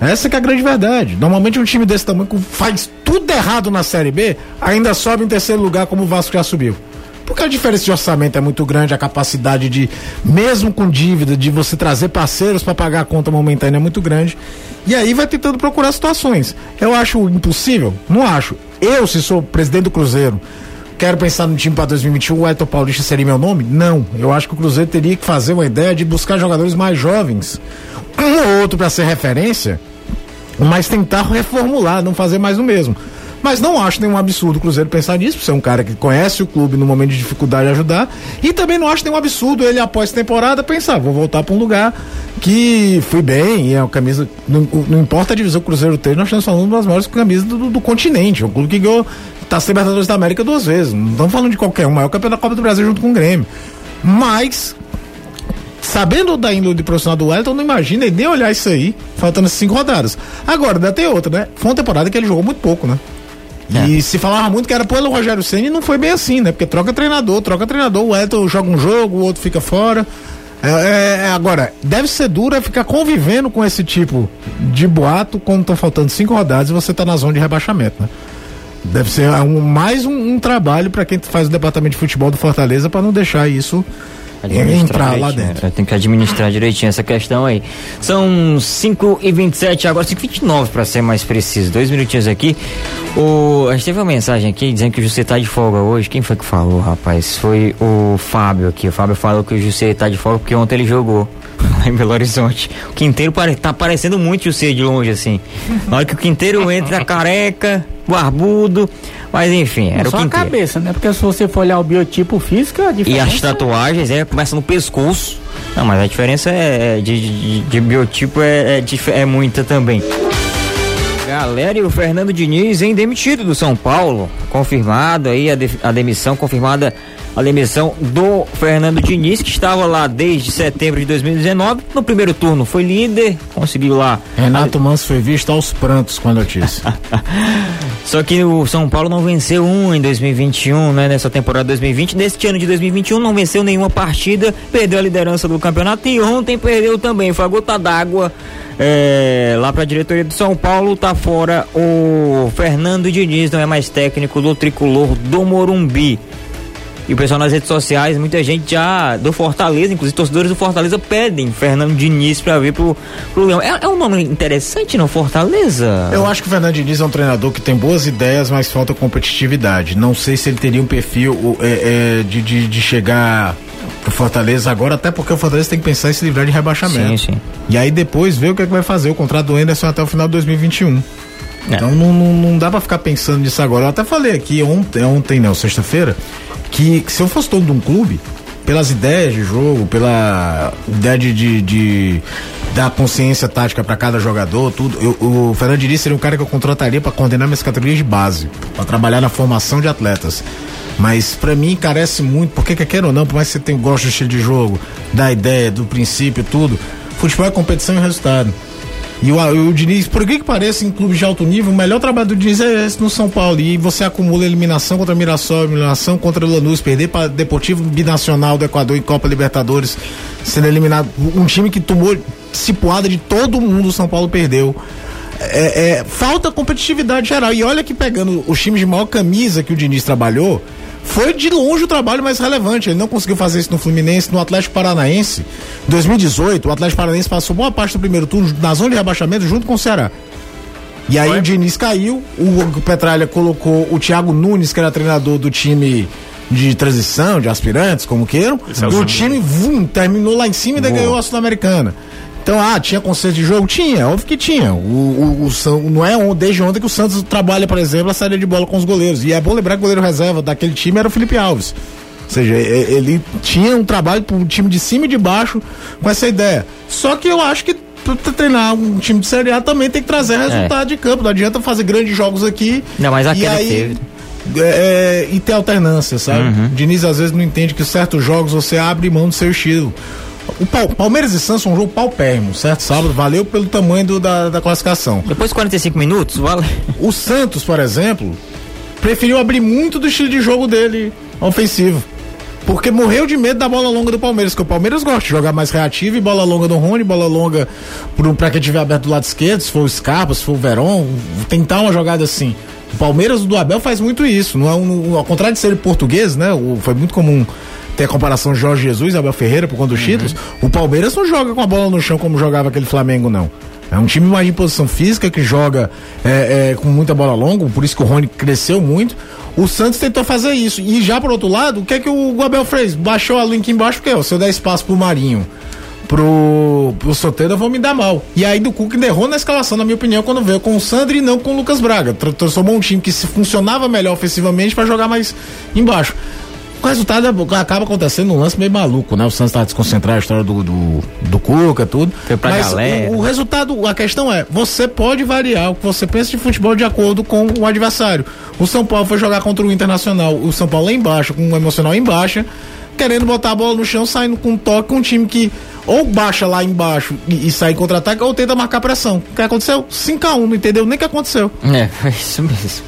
Speaker 5: Essa é a grande verdade. Normalmente um time desse tamanho faz tudo errado na Série B, ainda sobe em terceiro lugar como o Vasco já subiu. Porque a diferença de orçamento é muito grande, a capacidade de, mesmo com dívida, de você trazer parceiros para pagar a conta momentânea é muito grande. E aí vai tentando procurar situações. Eu acho impossível? Não acho. Eu, se sou presidente do Cruzeiro, quero pensar no time para 2021, o Eto Paulista seria meu nome? Não. Eu acho que o Cruzeiro teria que fazer uma ideia de buscar jogadores mais jovens. Um ou outro para ser referência, mas tentar reformular, não fazer mais o mesmo. Mas não acho nenhum absurdo o Cruzeiro pensar nisso, você é um cara que conhece o clube no momento de dificuldade ajudar. E também não acho nenhum absurdo ele, após temporada, pensar, vou voltar para um lugar que fui bem, e é uma camisa. Não, não importa a divisão que o Cruzeiro tem, nós estamos falando das maiores camisas do, do, do continente. Um clube que ganhou Taça Libertadores da América duas vezes. Não estamos falando de qualquer um, maior campeão da Copa do Brasil junto com o Grêmio. Mas sabendo da índole de profissional do Wellington, não imagina nem olhar isso aí, faltando cinco rodadas. Agora, ainda tem outra, né? Foi uma temporada que ele jogou muito pouco, né? É. E se falava muito que era pelo Rogério Senna e não foi bem assim, né? Porque troca treinador, troca treinador, o Wellington joga um jogo, o outro fica fora. É, é, é agora, deve ser duro é ficar convivendo com esse tipo de boato quando estão faltando cinco rodadas e você está na zona de rebaixamento, né? Deve ser um, mais um, um trabalho para quem faz o departamento de futebol do Fortaleza para não deixar isso entrar lá dentro.
Speaker 1: Tem que administrar direitinho essa questão aí. São 5 e 27 agora 5 e 29 para ser mais preciso. Dois minutinhos aqui. O, a gente teve uma mensagem aqui dizendo que o José tá de folga hoje. Quem foi que falou, rapaz? Foi o Fábio aqui. O Fábio falou que o José tá de folga porque ontem ele jogou [laughs] lá em Belo Horizonte. O Quinteiro pare, tá parecendo muito o José de longe, assim. Na hora que o Quinteiro entra careca, barbudo. Mas enfim, era
Speaker 3: Só
Speaker 1: o Quinteiro.
Speaker 3: a cabeça, né? Porque se você for olhar o biotipo físico, a
Speaker 1: E as tatuagens, é, começa no pescoço. Não, mas a diferença é, é de, de, de biotipo é, é, é muita também. Galera, e o Fernando Diniz, hein, demitido do São Paulo. Confirmado aí a, de- a demissão, confirmada a demissão do Fernando Diniz, que estava lá desde setembro de 2019. No primeiro turno foi líder, conseguiu lá
Speaker 5: Renato Manso foi visto aos prantos com a notícia. [laughs]
Speaker 1: Só que o São Paulo não venceu um em 2021, né? Nessa temporada 2020. Neste ano de 2021 não venceu nenhuma partida, perdeu a liderança do campeonato e ontem perdeu também. Foi a gota d'água é, lá para a diretoria do São Paulo. Tá fora o Fernando Diniz, não é mais técnico do tricolor do Morumbi. E o pessoal nas redes sociais, muita gente já do Fortaleza, inclusive torcedores do Fortaleza pedem Fernando Diniz para vir pro, pro Leão. É, é um nome interessante no Fortaleza?
Speaker 5: Eu acho que o Fernando Diniz é um treinador que tem boas ideias, mas falta competitividade. Não sei se ele teria um perfil o, é, é, de, de, de chegar pro Fortaleza agora, até porque o Fortaleza tem que pensar em se livrar de rebaixamento.
Speaker 1: Sim, sim.
Speaker 5: E aí depois ver o que, é que vai fazer. O contrato do Anderson até o final de 2021.
Speaker 1: É.
Speaker 5: Então não, não, não dá pra ficar pensando nisso agora. Eu até falei aqui ontem, ontem não, sexta-feira, que, que se eu fosse dono de um clube, pelas ideias de jogo, pela ideia de, de, de dar consciência tática pra cada jogador, tudo, eu- o Fernando seria um cara que eu contrataria pra coordenar minhas categorias de base, pra trabalhar na formação de atletas. Mas pra mim carece muito, porque quer queira ou não, por mais que você tenha gosto do estilo de jogo, da ideia, do princípio, tudo, futebol é competição e resultado. E o, o Diniz, por que que pareça em clubes de alto nível, o melhor trabalho do Diniz é esse no São Paulo. E você acumula eliminação contra Mirassol, eliminação contra Lanús, perder para Deportivo Binacional do Equador em Copa Libertadores, sendo eliminado. Um time que tomou cipuada de todo mundo, o São Paulo perdeu. É, é, falta competitividade geral. E olha que pegando os times de maior camisa que o Diniz trabalhou, foi de longe o trabalho mais relevante. Ele não conseguiu fazer isso no Fluminense, no Atlético Paranaense. Em 2018, o Atlético Paranaense passou boa parte do primeiro turno na zona de rebaixamento junto com o Ceará. E aí o Diniz caiu, o Petralha colocou o Thiago Nunes, que era treinador do time de transição, de aspirantes, como queiram.
Speaker 4: é o
Speaker 5: E time vum, terminou lá em cima e ganhou a Sul-Americana. Então, ah, tinha conceito de jogo? Tinha, óbvio que tinha. O, o, o não é desde ontem que o Santos trabalha, por exemplo, a saída de bola com os goleiros. E é bom lembrar que o goleiro reserva daquele time era o Felipe Alves. Ou seja, ele tinha um trabalho para um time de cima e de baixo com essa ideia. Só que eu acho que treinar um time de Série A também tem que trazer resultado de campo. Não adianta fazer grandes jogos aqui.
Speaker 1: Não, mas
Speaker 5: e
Speaker 1: aquele
Speaker 5: aí,
Speaker 1: teve.
Speaker 5: é, e ter alternância, sabe?
Speaker 1: Uhum.
Speaker 5: O Diniz às vezes não entende que certos jogos você abre mão do seu estilo. O Pal- Palmeiras e Santos um jogo paupérrimo, certo? Sábado, valeu pelo tamanho do- da, da classificação.
Speaker 1: Depois de 45 minutos, vale.
Speaker 5: O Santos, por exemplo, preferiu abrir muito do estilo de jogo dele ofensivo. Porque morreu de medo da bola longa do Palmeiras, que o Palmeiras gosta de jogar mais reativo e bola longa do Rony, bola longa pro, pra quem tiver aberto do lado esquerdo, se for o Scarpa, se for o Verón, tentar uma jogada assim. O Palmeiras do Abel faz muito isso, não é um, ao contrário de ser português, né? O- foi muito comum ter a comparação de Jorge Jesus e Abel Ferreira por conta dos títulos. O Palmeiras não joga com a bola no chão como jogava aquele Flamengo, não. É um time mais de posição física que joga é, é, com muita bola longa, por isso que o Rony cresceu muito. O Santos tentou fazer isso. E já por outro lado, o que é que o Abel fez? Baixou a link embaixo, porque ó, se eu der espaço pro Marinho, pro, pro Soteldo, eu vou me dar mal. E aí do Cuca errou na escalação, na minha opinião, quando veio com o Sandro e não com o Lucas Braga. Tra- Transformou um time que se funcionava melhor ofensivamente para jogar mais embaixo. O resultado é- acaba acontecendo num lance meio maluco, né? O Santos tá desconcentrado, a história do, do, do Cuca, tudo.
Speaker 1: Foi pra
Speaker 5: Mas
Speaker 1: galera.
Speaker 5: o, o resultado, a questão é, você pode variar o que você pensa de futebol de acordo com o adversário. O São Paulo foi jogar contra o Internacional, o São Paulo lá embaixo, com o emocional em baixa, querendo botar a bola no chão, saindo com um toque, com um time que ou baixa lá embaixo e, e sai contra-ataque, ou tenta marcar pressão. O que aconteceu? 5x1, não entendeu nem o que aconteceu.
Speaker 1: É, [laughs] foi isso mesmo.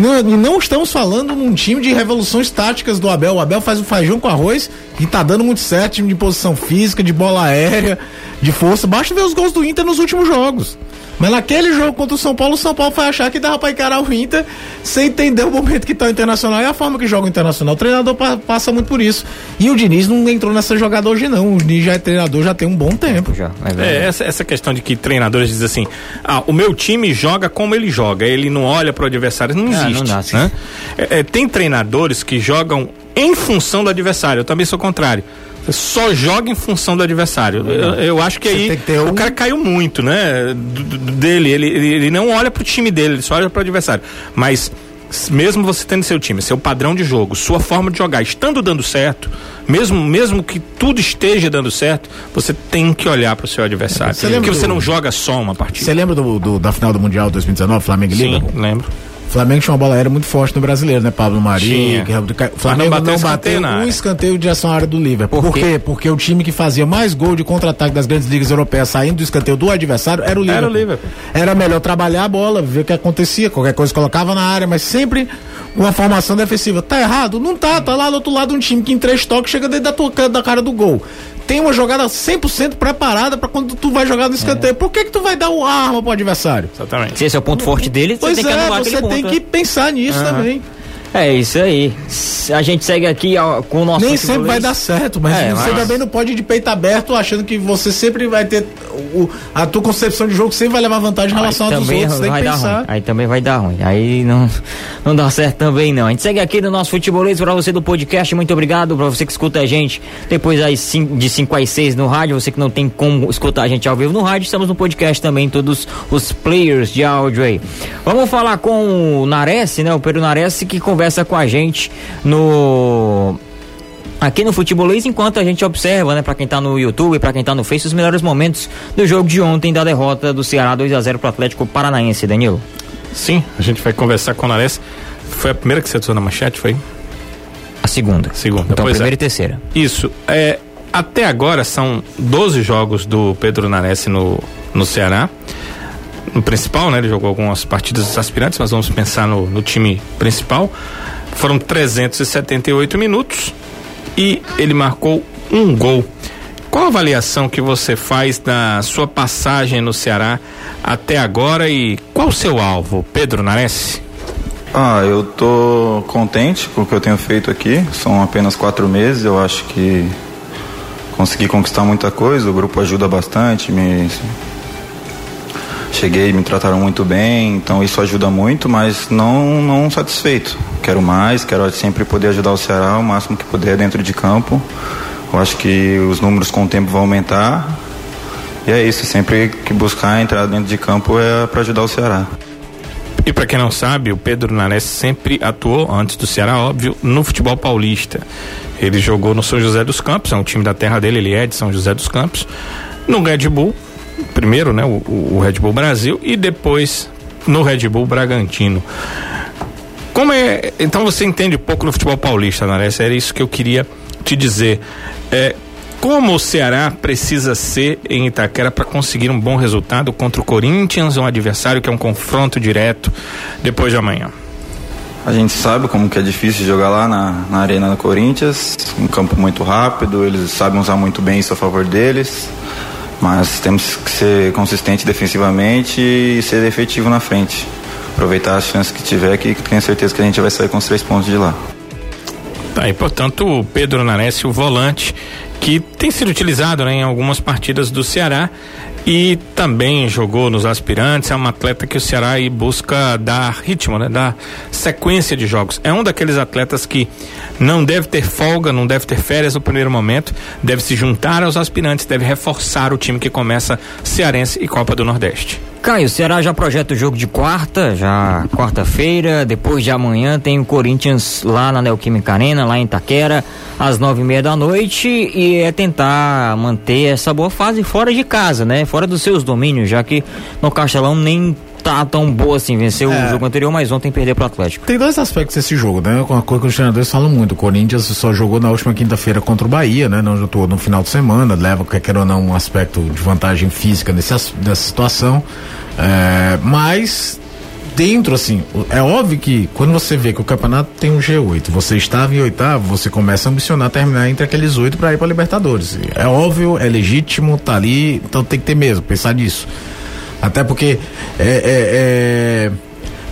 Speaker 5: Não, não estamos falando num time de revoluções táticas do Abel. O Abel faz o feijão com arroz e tá dando muito certo, time de posição física, de bola aérea, de força. Basta ver os gols do Inter nos últimos jogos. Mas naquele jogo contra o São Paulo, o São Paulo foi achar que dava pra encarar o Inter sem entender o momento que tá o Internacional e a forma que joga o Internacional. O treinador pa- passa muito por isso. E o Diniz não entrou nessa jogada hoje, não. O Diniz já é treinador já tem um bom tempo.
Speaker 1: Já, é
Speaker 4: É, essa, essa questão de que treinadores dizem assim, ah, o meu time joga como ele joga, ele não olha pro adversário, não
Speaker 1: Ah,
Speaker 4: existe.
Speaker 1: não dá,
Speaker 4: né? É, é, tem treinadores que jogam em função do adversário, eu também sou contrário. Você só joga em função do adversário. Eu, eu acho que
Speaker 5: Você
Speaker 4: aí
Speaker 5: que um-
Speaker 4: o cara caiu muito, né? do- do- dele, ele, ele, não olha pro time dele, ele só olha pro adversário. Mas mesmo você tendo seu time, seu padrão de jogo, sua forma de jogar, estando dando certo, mesmo mesmo que tudo esteja dando certo, você tem que olhar pro seu adversário.
Speaker 5: Você lembra
Speaker 4: Porque você
Speaker 5: do-
Speaker 4: não joga só uma partida.
Speaker 5: Você lembra do, do- da final do Mundial 2019, Flamengo e
Speaker 4: Sim,
Speaker 5: Liverpool?
Speaker 4: lembro.
Speaker 5: O Flamengo tinha uma bola aérea muito forte no brasileiro, né? Pablo Mari,
Speaker 4: Tinha.
Speaker 5: Guerreiro do Ca- O Flamengo
Speaker 4: não
Speaker 5: não
Speaker 4: bateu
Speaker 5: bateu,
Speaker 4: escanteio na
Speaker 5: um
Speaker 4: área.
Speaker 5: escanteio de à área do Liverpool.
Speaker 1: Por
Speaker 5: Por,
Speaker 1: quê?
Speaker 5: quê? Porque o time que fazia mais gol de contra-ataque das grandes ligas europeias saindo do escanteio do adversário era o Liverpool.
Speaker 4: Era o Liverpool.
Speaker 5: Era melhor trabalhar a bola, ver o que acontecia, qualquer coisa colocava na área, mas sempre com a formação defensiva. Tá errado? Não tá, tá lá do outro lado um time que em três toques chega dentro da tua da cara do gol. Tem uma jogada 100% preparada pra quando tu vai jogar no escanteio. Por que que tu vai dar uma arma pro adversário?
Speaker 4: Exatamente.
Speaker 1: Se esse é o ponto forte dele, você
Speaker 5: Pois
Speaker 1: tem que
Speaker 5: é,
Speaker 1: anular
Speaker 5: você tem
Speaker 1: ponto.
Speaker 5: que
Speaker 1: né?
Speaker 5: pensar nisso também.
Speaker 1: É isso aí. A gente segue aqui ó, com o nosso
Speaker 5: Nem sempre vai dar certo, mas
Speaker 1: É,
Speaker 5: você
Speaker 1: mas-
Speaker 5: também não pode ir de peito aberto achando que você sempre vai ter. o- a tua concepção de jogo sempre vai levar vantagem em relação
Speaker 1: Aí
Speaker 5: aos outros. Tem que
Speaker 1: dar
Speaker 5: pensar.
Speaker 1: ruim. Aí também vai dar ruim. Aí não, não dá certo também não. A gente segue aqui no nosso futebolês pra você do podcast. Muito obrigado pra você que escuta a gente depois cin- de 5 às 6 no rádio. Você que não tem como escutar a gente ao vivo no rádio, estamos no podcast também, todos os players de áudio aí. Vamos falar com o Nares, né? O Pedro Nares que conversa com a gente no aqui no Futebolês, enquanto a gente observa, né, para quem tá no YouTube, para quem tá no Face, os melhores momentos do jogo de ontem da derrota do Ceará 2 a 0 pro Atlético Paranaense, Danilo.
Speaker 4: Sim, a gente vai conversar com o Nares. Foi a primeira que você usou na manchete, foi?
Speaker 1: A segunda.
Speaker 4: Segunda,
Speaker 1: Então,
Speaker 4: pois é.
Speaker 1: primeira e terceira.
Speaker 4: Isso. É, até agora são 12 jogos do Pedro Nares no, no Ceará. No principal, né? Ele jogou algumas partidas aspirantes, mas vamos pensar no, no time principal. Foram 378 minutos e ele marcou um gol. Qual a avaliação que você faz da sua passagem no Ceará até agora e qual o seu alvo, Pedro Nares?
Speaker 6: Ah, eu tô contente com o que eu tenho feito aqui. São apenas quatro meses. Eu acho que consegui conquistar muita coisa. O grupo ajuda bastante. Me cheguei, me trataram muito bem. Então isso ajuda muito, mas não não satisfeito. Quero mais. Quero sempre poder ajudar o Ceará o máximo que puder dentro de campo. Eu acho que os números com o tempo vão aumentar. E é isso. Sempre que buscar entrar dentro de campo é para ajudar o Ceará.
Speaker 4: E para quem não sabe, o Pedro Nares sempre atuou, antes do Ceará, óbvio, no futebol paulista. Ele jogou no São José dos Campos, é um time da terra dele, ele é de São José dos Campos, no Red Bull, primeiro, né, o, o Red Bull Brasil e depois no Red Bull Bragantino. Como é. Então você entende pouco no futebol paulista, Nares? Era isso que eu queria te dizer. É, como o Ceará precisa ser em Itaquera para conseguir um bom resultado contra o Corinthians, um adversário que é um confronto direto depois de amanhã?
Speaker 6: A gente sabe como que é difícil jogar lá na, na Arena do Corinthians, um campo muito rápido, eles sabem usar muito bem isso a favor deles, mas temos que ser consistente defensivamente e ser efetivo na frente. Aproveitar as chances que tiver, que tenho certeza que a gente vai sair com os três pontos de lá.
Speaker 4: Tá, e portanto o Pedro Nares, o volante, que tem sido utilizado né, em algumas partidas do Ceará e também jogou nos aspirantes. É um atleta que o Ceará busca dar ritmo, né? Dar sequência de jogos. É um daqueles atletas que não deve ter folga, não deve ter férias no primeiro momento, deve se juntar aos aspirantes, deve reforçar o time que começa Cearense e Copa do Nordeste.
Speaker 1: Caio, o Ceará já projeta o jogo de quarta, já quarta-feira, depois de amanhã tem o Corinthians lá na Neoquímica Arena, lá em Itaquera, às nove e meia da noite, e é tentar manter essa boa fase fora de casa, né? Fora dos seus domínios, já que no Castelão nem tá tão boa assim, venceu
Speaker 5: É.
Speaker 1: o jogo anterior, mas ontem perdeu pro Atlético.
Speaker 5: Tem dois aspectos desse jogo, né? Uma coisa que os treinadores falam muito. O Corinthians só jogou na última quinta-feira contra o Bahia, né? Não jogou no final de semana, leva, quer ou não, um aspecto de vantagem física nesse, nessa situação. É, mas dentro, assim, é óbvio que quando você vê que o campeonato tem um G8, você estava em oitavo, você começa a ambicionar terminar entre aqueles oito para ir para Libertadores. É óbvio, é legítimo, tá ali, então tem que ter mesmo, pensar nisso. Até porque é, é, é,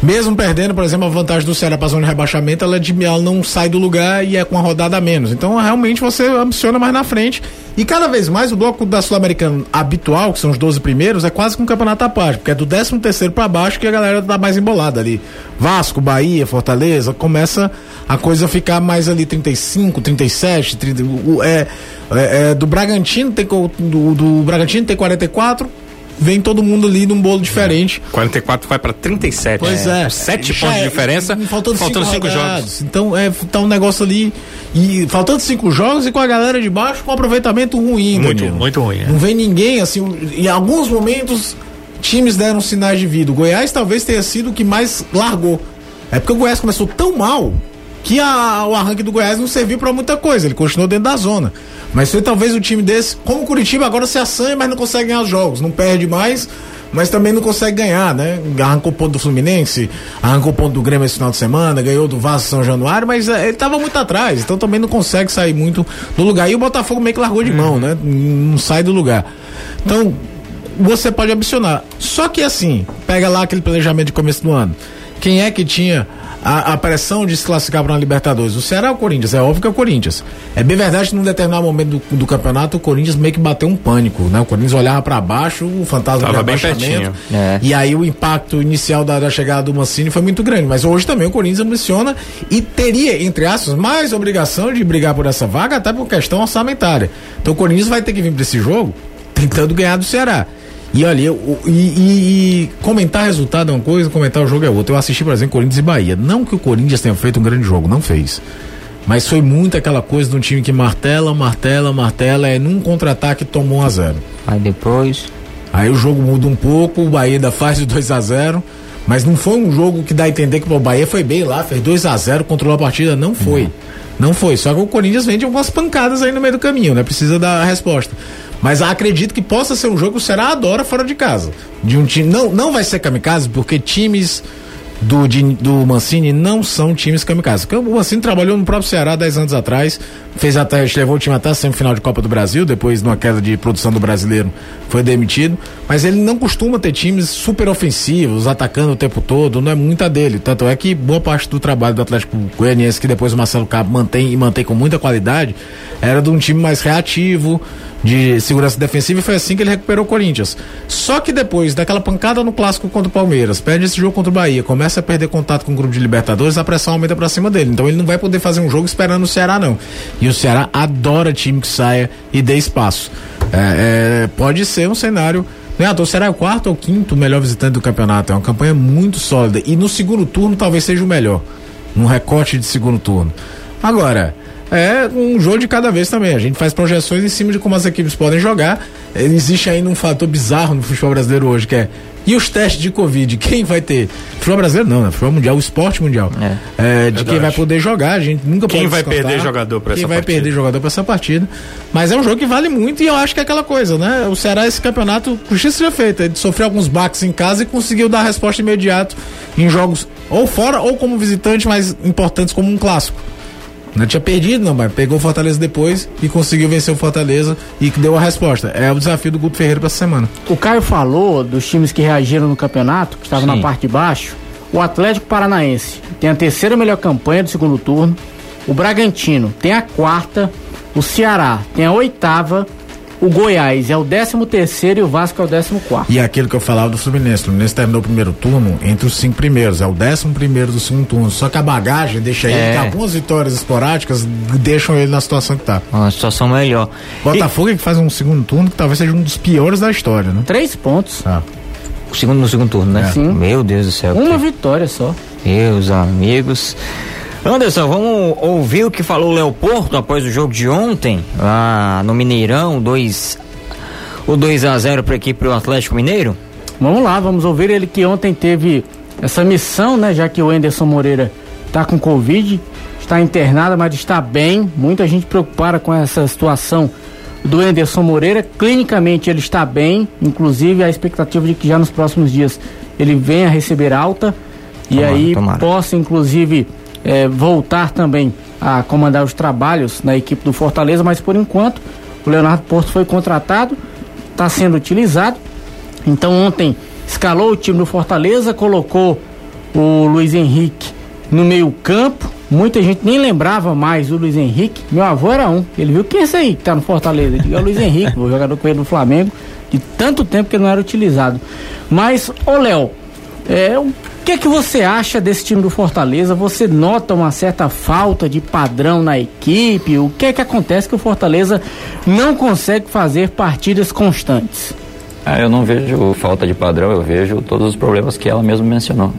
Speaker 5: mesmo perdendo, por exemplo, a vantagem do Ceará para a zona de rebaixamento, ela, é de, ela não sai do lugar e é com uma rodada a menos. Então, realmente, você ambiciona mais na frente. E cada vez mais o bloco da Sul-Americana habitual, que são os 12 primeiros, é quase que um campeonato à parte, porque é do 13 terceiro para baixo que a galera tá mais embolada ali. Vasco, Bahia, Fortaleza, começa a coisa a ficar mais ali 35, 37, 30, o- é, é, é, do Bragantino tem do, do Bragantino tem 44, vem todo mundo ali num bolo diferente.
Speaker 4: 44 vai para 37.
Speaker 5: Pois é.
Speaker 4: Sete
Speaker 5: Já
Speaker 4: pontos de
Speaker 5: é,
Speaker 4: diferença,
Speaker 5: Faltando,
Speaker 4: faltando
Speaker 5: cinco,
Speaker 4: jogos.
Speaker 5: Então é tá um negócio ali e faltando cinco jogos e com a galera de baixo com aproveitamento ruim,
Speaker 4: Muito,
Speaker 5: Danilo.
Speaker 4: muito ruim, é.
Speaker 5: Não vem ninguém assim. Em alguns momentos times deram sinais de vida. O Goiás talvez tenha sido o que mais largou. É porque o Goiás começou tão mal que a- o arranque do Goiás não serviu pra muita coisa. Ele continuou dentro da zona. Mas foi talvez o time desse, como o Curitiba agora se assanha, mas não consegue ganhar os jogos. Não perde mais, mas também não consegue ganhar, né? Arrancou ponto do Fluminense, arrancou ponto do Grêmio esse final de semana, ganhou do Vasco São Januário, mas é, ele tava muito atrás, então também não consegue sair muito do lugar. E o Botafogo meio que largou de mão, né? Não sai do lugar. Então, você pode ambicionar. Só que assim, pega lá aquele planejamento de começo do ano. Quem é que tinha a, a pressão de se classificar para uma Libertadores? O Ceará ou o Corinthians? É óbvio que é o Corinthians. É bem verdade que num determinado momento do, do campeonato o Corinthians meio que bateu um pânico, né? O Corinthians olhava para baixo, o fantasma
Speaker 4: Tava
Speaker 5: de
Speaker 4: bem pertinho.
Speaker 1: É.
Speaker 5: E aí o impacto inicial da, da chegada do Mancini foi muito grande. Mas hoje também o Corinthians ambiciona e teria, entre aspas, mais obrigação de brigar por essa vaga, até por questão orçamentária. Então o Corinthians vai ter que vir para esse jogo tentando ganhar do Ceará. E olha, eu- e, e- e comentar resultado é uma coisa, comentar o jogo é outra. Eu assisti, por exemplo, Corinthians e Bahia. Não que o Corinthians tenha feito um grande jogo, não fez. Mas foi muito aquela coisa de um time que martela, martela, martela, é num contra-ataque tomou um a zero.
Speaker 1: Aí depois.
Speaker 5: Aí o jogo muda um pouco, o Bahia ainda faz de 2 a 0 mas não foi um jogo que dá a entender que o Bahia foi bem lá, fez 2 a 0 controlou a partida, não foi. Não foi, só que o Corinthians vende algumas pancadas aí no meio do caminho, né? Precisa dar a resposta. Mas acredito que possa ser um jogo que o Ceará adora fora de casa. De um time, não, não vai ser kamikaze, porque times do, do Mancini não são times kamikaze. O Mancini trabalhou no próprio Ceará 10 anos atrás, fez até, levou o time até a semifinal de Copa do Brasil, depois, numa queda de produção do brasileiro, foi demitido. Mas ele não costuma ter times super ofensivos, atacando o tempo todo, não é muita dele. Tanto é que boa parte do trabalho do Atlético Goianiense, que depois o Marcelo Cabo mantém e mantém com muita qualidade, era de um time mais reativo, de segurança defensiva e foi assim que ele recuperou o Corinthians. Só que depois daquela pancada no clássico contra o Palmeiras, perde esse jogo contra o Bahia, começa a perder contato com o grupo de Libertadores, a pressão aumenta pra cima dele. Então ele não vai poder fazer um jogo esperando o Ceará, não. E o Ceará adora time que saia e dê espaço. É, é, pode ser um cenário. Não é à toa, o Ceará é o quarto ou quinto melhor visitante do campeonato. É uma campanha muito sólida. E no segundo turno talvez seja o melhor. Num recorte de segundo turno. Agora, é um jogo de cada vez também. A gente faz projeções em cima de como as equipes podem jogar. Existe ainda um fator bizarro no futebol brasileiro hoje, que é e os testes de Covid, quem vai ter? Futebol brasileiro não, né? Futebol mundial, o esporte mundial. É. de quem vai poder jogar, a gente nunca
Speaker 4: Quem
Speaker 5: pode
Speaker 4: vai perder jogador pra
Speaker 5: Quem
Speaker 4: essa
Speaker 5: vai
Speaker 4: partida?
Speaker 5: perder jogador pra essa partida. Mas é um jogo que vale muito e eu acho que é aquela coisa, né? O Ceará, esse campeonato, justiça já feita. Ele sofreu alguns baques em casa e conseguiu dar resposta imediata em jogos ou fora ou como visitante, mas importantes como um clássico. Não tinha perdido, não, mas pegou o Fortaleza depois e conseguiu vencer o Fortaleza e que deu a resposta. É o desafio do Guto Ferreira pra essa semana.
Speaker 3: O Caio falou dos times que reagiram no campeonato, que estavam
Speaker 1: Sim.
Speaker 3: na parte de baixo. O Atlético Paranaense tem a terceira melhor campanha do segundo turno. O Bragantino tem a quarta. O Ceará tem a oitava. O Goiás é o décimo terceiro e o Vasco é o décimo quarto.
Speaker 5: E é aquilo que eu falava do Fluminense. O Fluminense terminou o primeiro turno entre os cinco primeiros. É o décimo primeiro do segundo turno. Só que a bagagem deixa ele
Speaker 1: É.
Speaker 5: que algumas vitórias esporádicas deixam ele na situação que tá.
Speaker 1: Uma situação melhor.
Speaker 5: Botafogo é que faz um segundo turno que talvez seja um dos piores da história, né?
Speaker 3: Três pontos.
Speaker 5: Ah.
Speaker 1: O segundo no segundo turno, né?
Speaker 5: É.
Speaker 3: Sim.
Speaker 1: Meu Deus do céu.
Speaker 3: Uma vitória só.
Speaker 1: Meus amigos. Anderson, vamos ouvir o que falou o Léo Porto após o jogo de ontem, lá no Mineirão, 2 o 2 a 0 para a equipe do Atlético Mineiro?
Speaker 3: Vamos lá, vamos ouvir ele que ontem teve essa missão, né? Já que o Enderson Moreira tá com Covid, está internado, mas está bem. Muita gente preocupada com essa situação do Enderson Moreira. Clinicamente ele está bem, inclusive a expectativa de que já nos próximos dias ele venha receber alta e
Speaker 1: Tomara,
Speaker 3: aí
Speaker 1: tomara.
Speaker 3: possa, inclusive, eh, voltar também a comandar os trabalhos na equipe do Fortaleza, mas por enquanto o Leonardo Porto foi contratado, está sendo utilizado. Então ontem escalou o time do Fortaleza, colocou o Luiz Henrique no meio campo. Muita gente nem lembrava mais do Luiz Henrique. Meu avô era um. Ele viu quem é esse aí que tá no Fortaleza? Ele é o Luiz Henrique, o jogador com ele do Flamengo, de tanto tempo que não era utilizado. Mas, ô Léo, é, o que é que você acha desse time do Fortaleza? Você nota uma certa falta de padrão na equipe? O que é que acontece que o Fortaleza não consegue fazer partidas constantes?
Speaker 7: Ah, eu não vejo falta de padrão, eu vejo todos os problemas que ela mesma mencionou.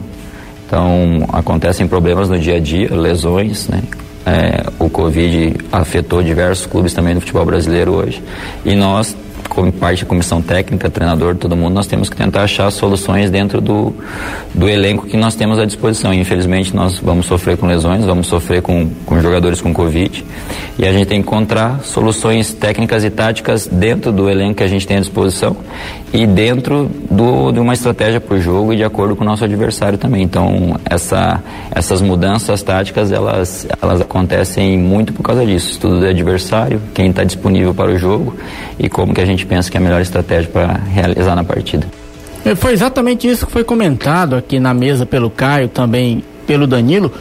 Speaker 7: Então, acontecem problemas no dia a dia, lesões, né? É, o Covid afetou diversos clubes também do futebol brasileiro hoje. E nós, como parte da comissão técnica, treinador, todo mundo, nós temos que tentar achar soluções dentro do, do elenco que nós temos à disposição. Infelizmente, nós vamos sofrer com lesões, vamos sofrer com, com jogadores com Covid. E a gente tem que encontrar soluções técnicas e táticas dentro do elenco que a gente tem à disposição e dentro do, de uma estratégia para o jogo e de acordo com o nosso adversário também. Então, essa, essas mudanças táticas, elas, elas acontecem muito por causa disso. Estudo do adversário, quem está disponível para o jogo e como que a gente pensa que é a melhor estratégia para realizar na partida.
Speaker 3: É, Foi exatamente isso que foi comentado aqui na mesa pelo Caio, também pelo Danilo.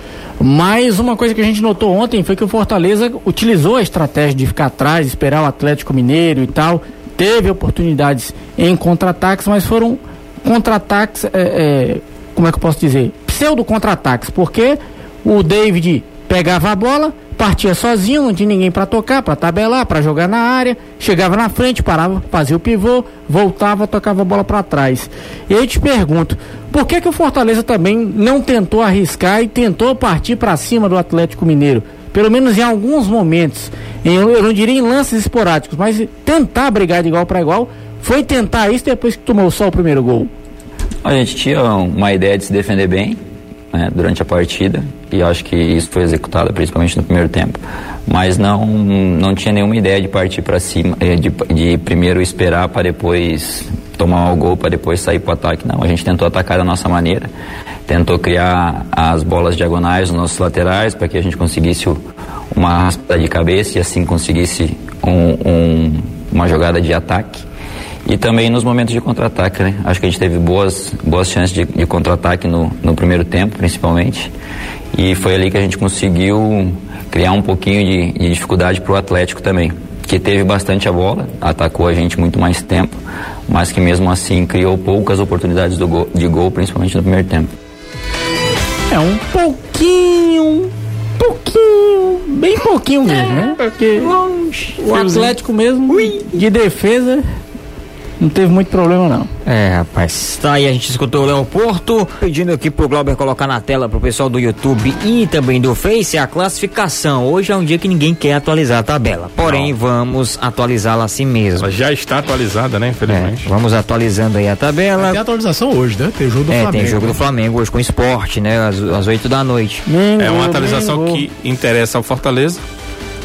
Speaker 3: Mas uma coisa que a gente notou ontem foi que o Fortaleza utilizou a estratégia de ficar atrás, esperar o Atlético Mineiro e tal. Teve oportunidades em contra-ataques, mas foram contra-ataques, é, é, como é que eu posso dizer? Pseudo contra-ataques, porque o David pegava a bola, partia sozinho, não tinha ninguém para tocar, para tabelar, para jogar na área, chegava na frente, parava, fazia o pivô, voltava, tocava a bola para trás. E aí eu te pergunto, por que que o Fortaleza também não tentou arriscar e tentou partir para cima do Atlético Mineiro? Pelo menos em alguns momentos, em- eu não diria em lances esporádicos, mas tentar brigar de igual para igual, foi tentar isso depois que tomou só o primeiro gol.
Speaker 7: A gente tinha uma ideia de se defender bem né, durante a partida e acho que isso foi executado principalmente no primeiro tempo. Mas não, não tinha nenhuma ideia de partir para cima, eh, de, de primeiro esperar para depois tomar o gol, para depois sair para o ataque. Não, a gente tentou atacar da nossa maneira, tentou criar as bolas diagonais nos nossos laterais para que a gente conseguisse uma raspada de cabeça e assim conseguisse um- um- uma jogada de ataque. E também nos momentos de contra-ataque, né? Acho que a gente teve boas, boas chances de, de contra-ataque no, no primeiro tempo, principalmente. E foi ali que a gente conseguiu criar um pouquinho de, de dificuldade para o Atlético também. Que teve bastante a bola, atacou a gente muito mais tempo, mas que mesmo assim criou poucas oportunidades do gol- de gol, principalmente no primeiro tempo.
Speaker 3: É um pouquinho, pouquinho, bem pouquinho mesmo, né? Porque o Atlético mesmo de defesa Não teve muito problema, não.
Speaker 1: É, rapaz. Tá aí, a gente escutou o Léo Porto pedindo aqui pro Glauber colocar na tela pro pessoal do YouTube e também do Face a classificação. Hoje é um dia que ninguém quer atualizar a tabela. Porém, vamos atualizá-la assim mesmo.
Speaker 4: Ela já está atualizada, né?
Speaker 1: É,
Speaker 4: Infelizmente.
Speaker 1: vamos atualizando aí a tabela.
Speaker 5: Tem atualização hoje, né? Tem jogo do
Speaker 1: É,
Speaker 5: Flamengo.
Speaker 1: tem jogo do Flamengo hoje com esporte, né? Às, às 8 da noite.
Speaker 4: É uma atualização que interessa ao Fortaleza.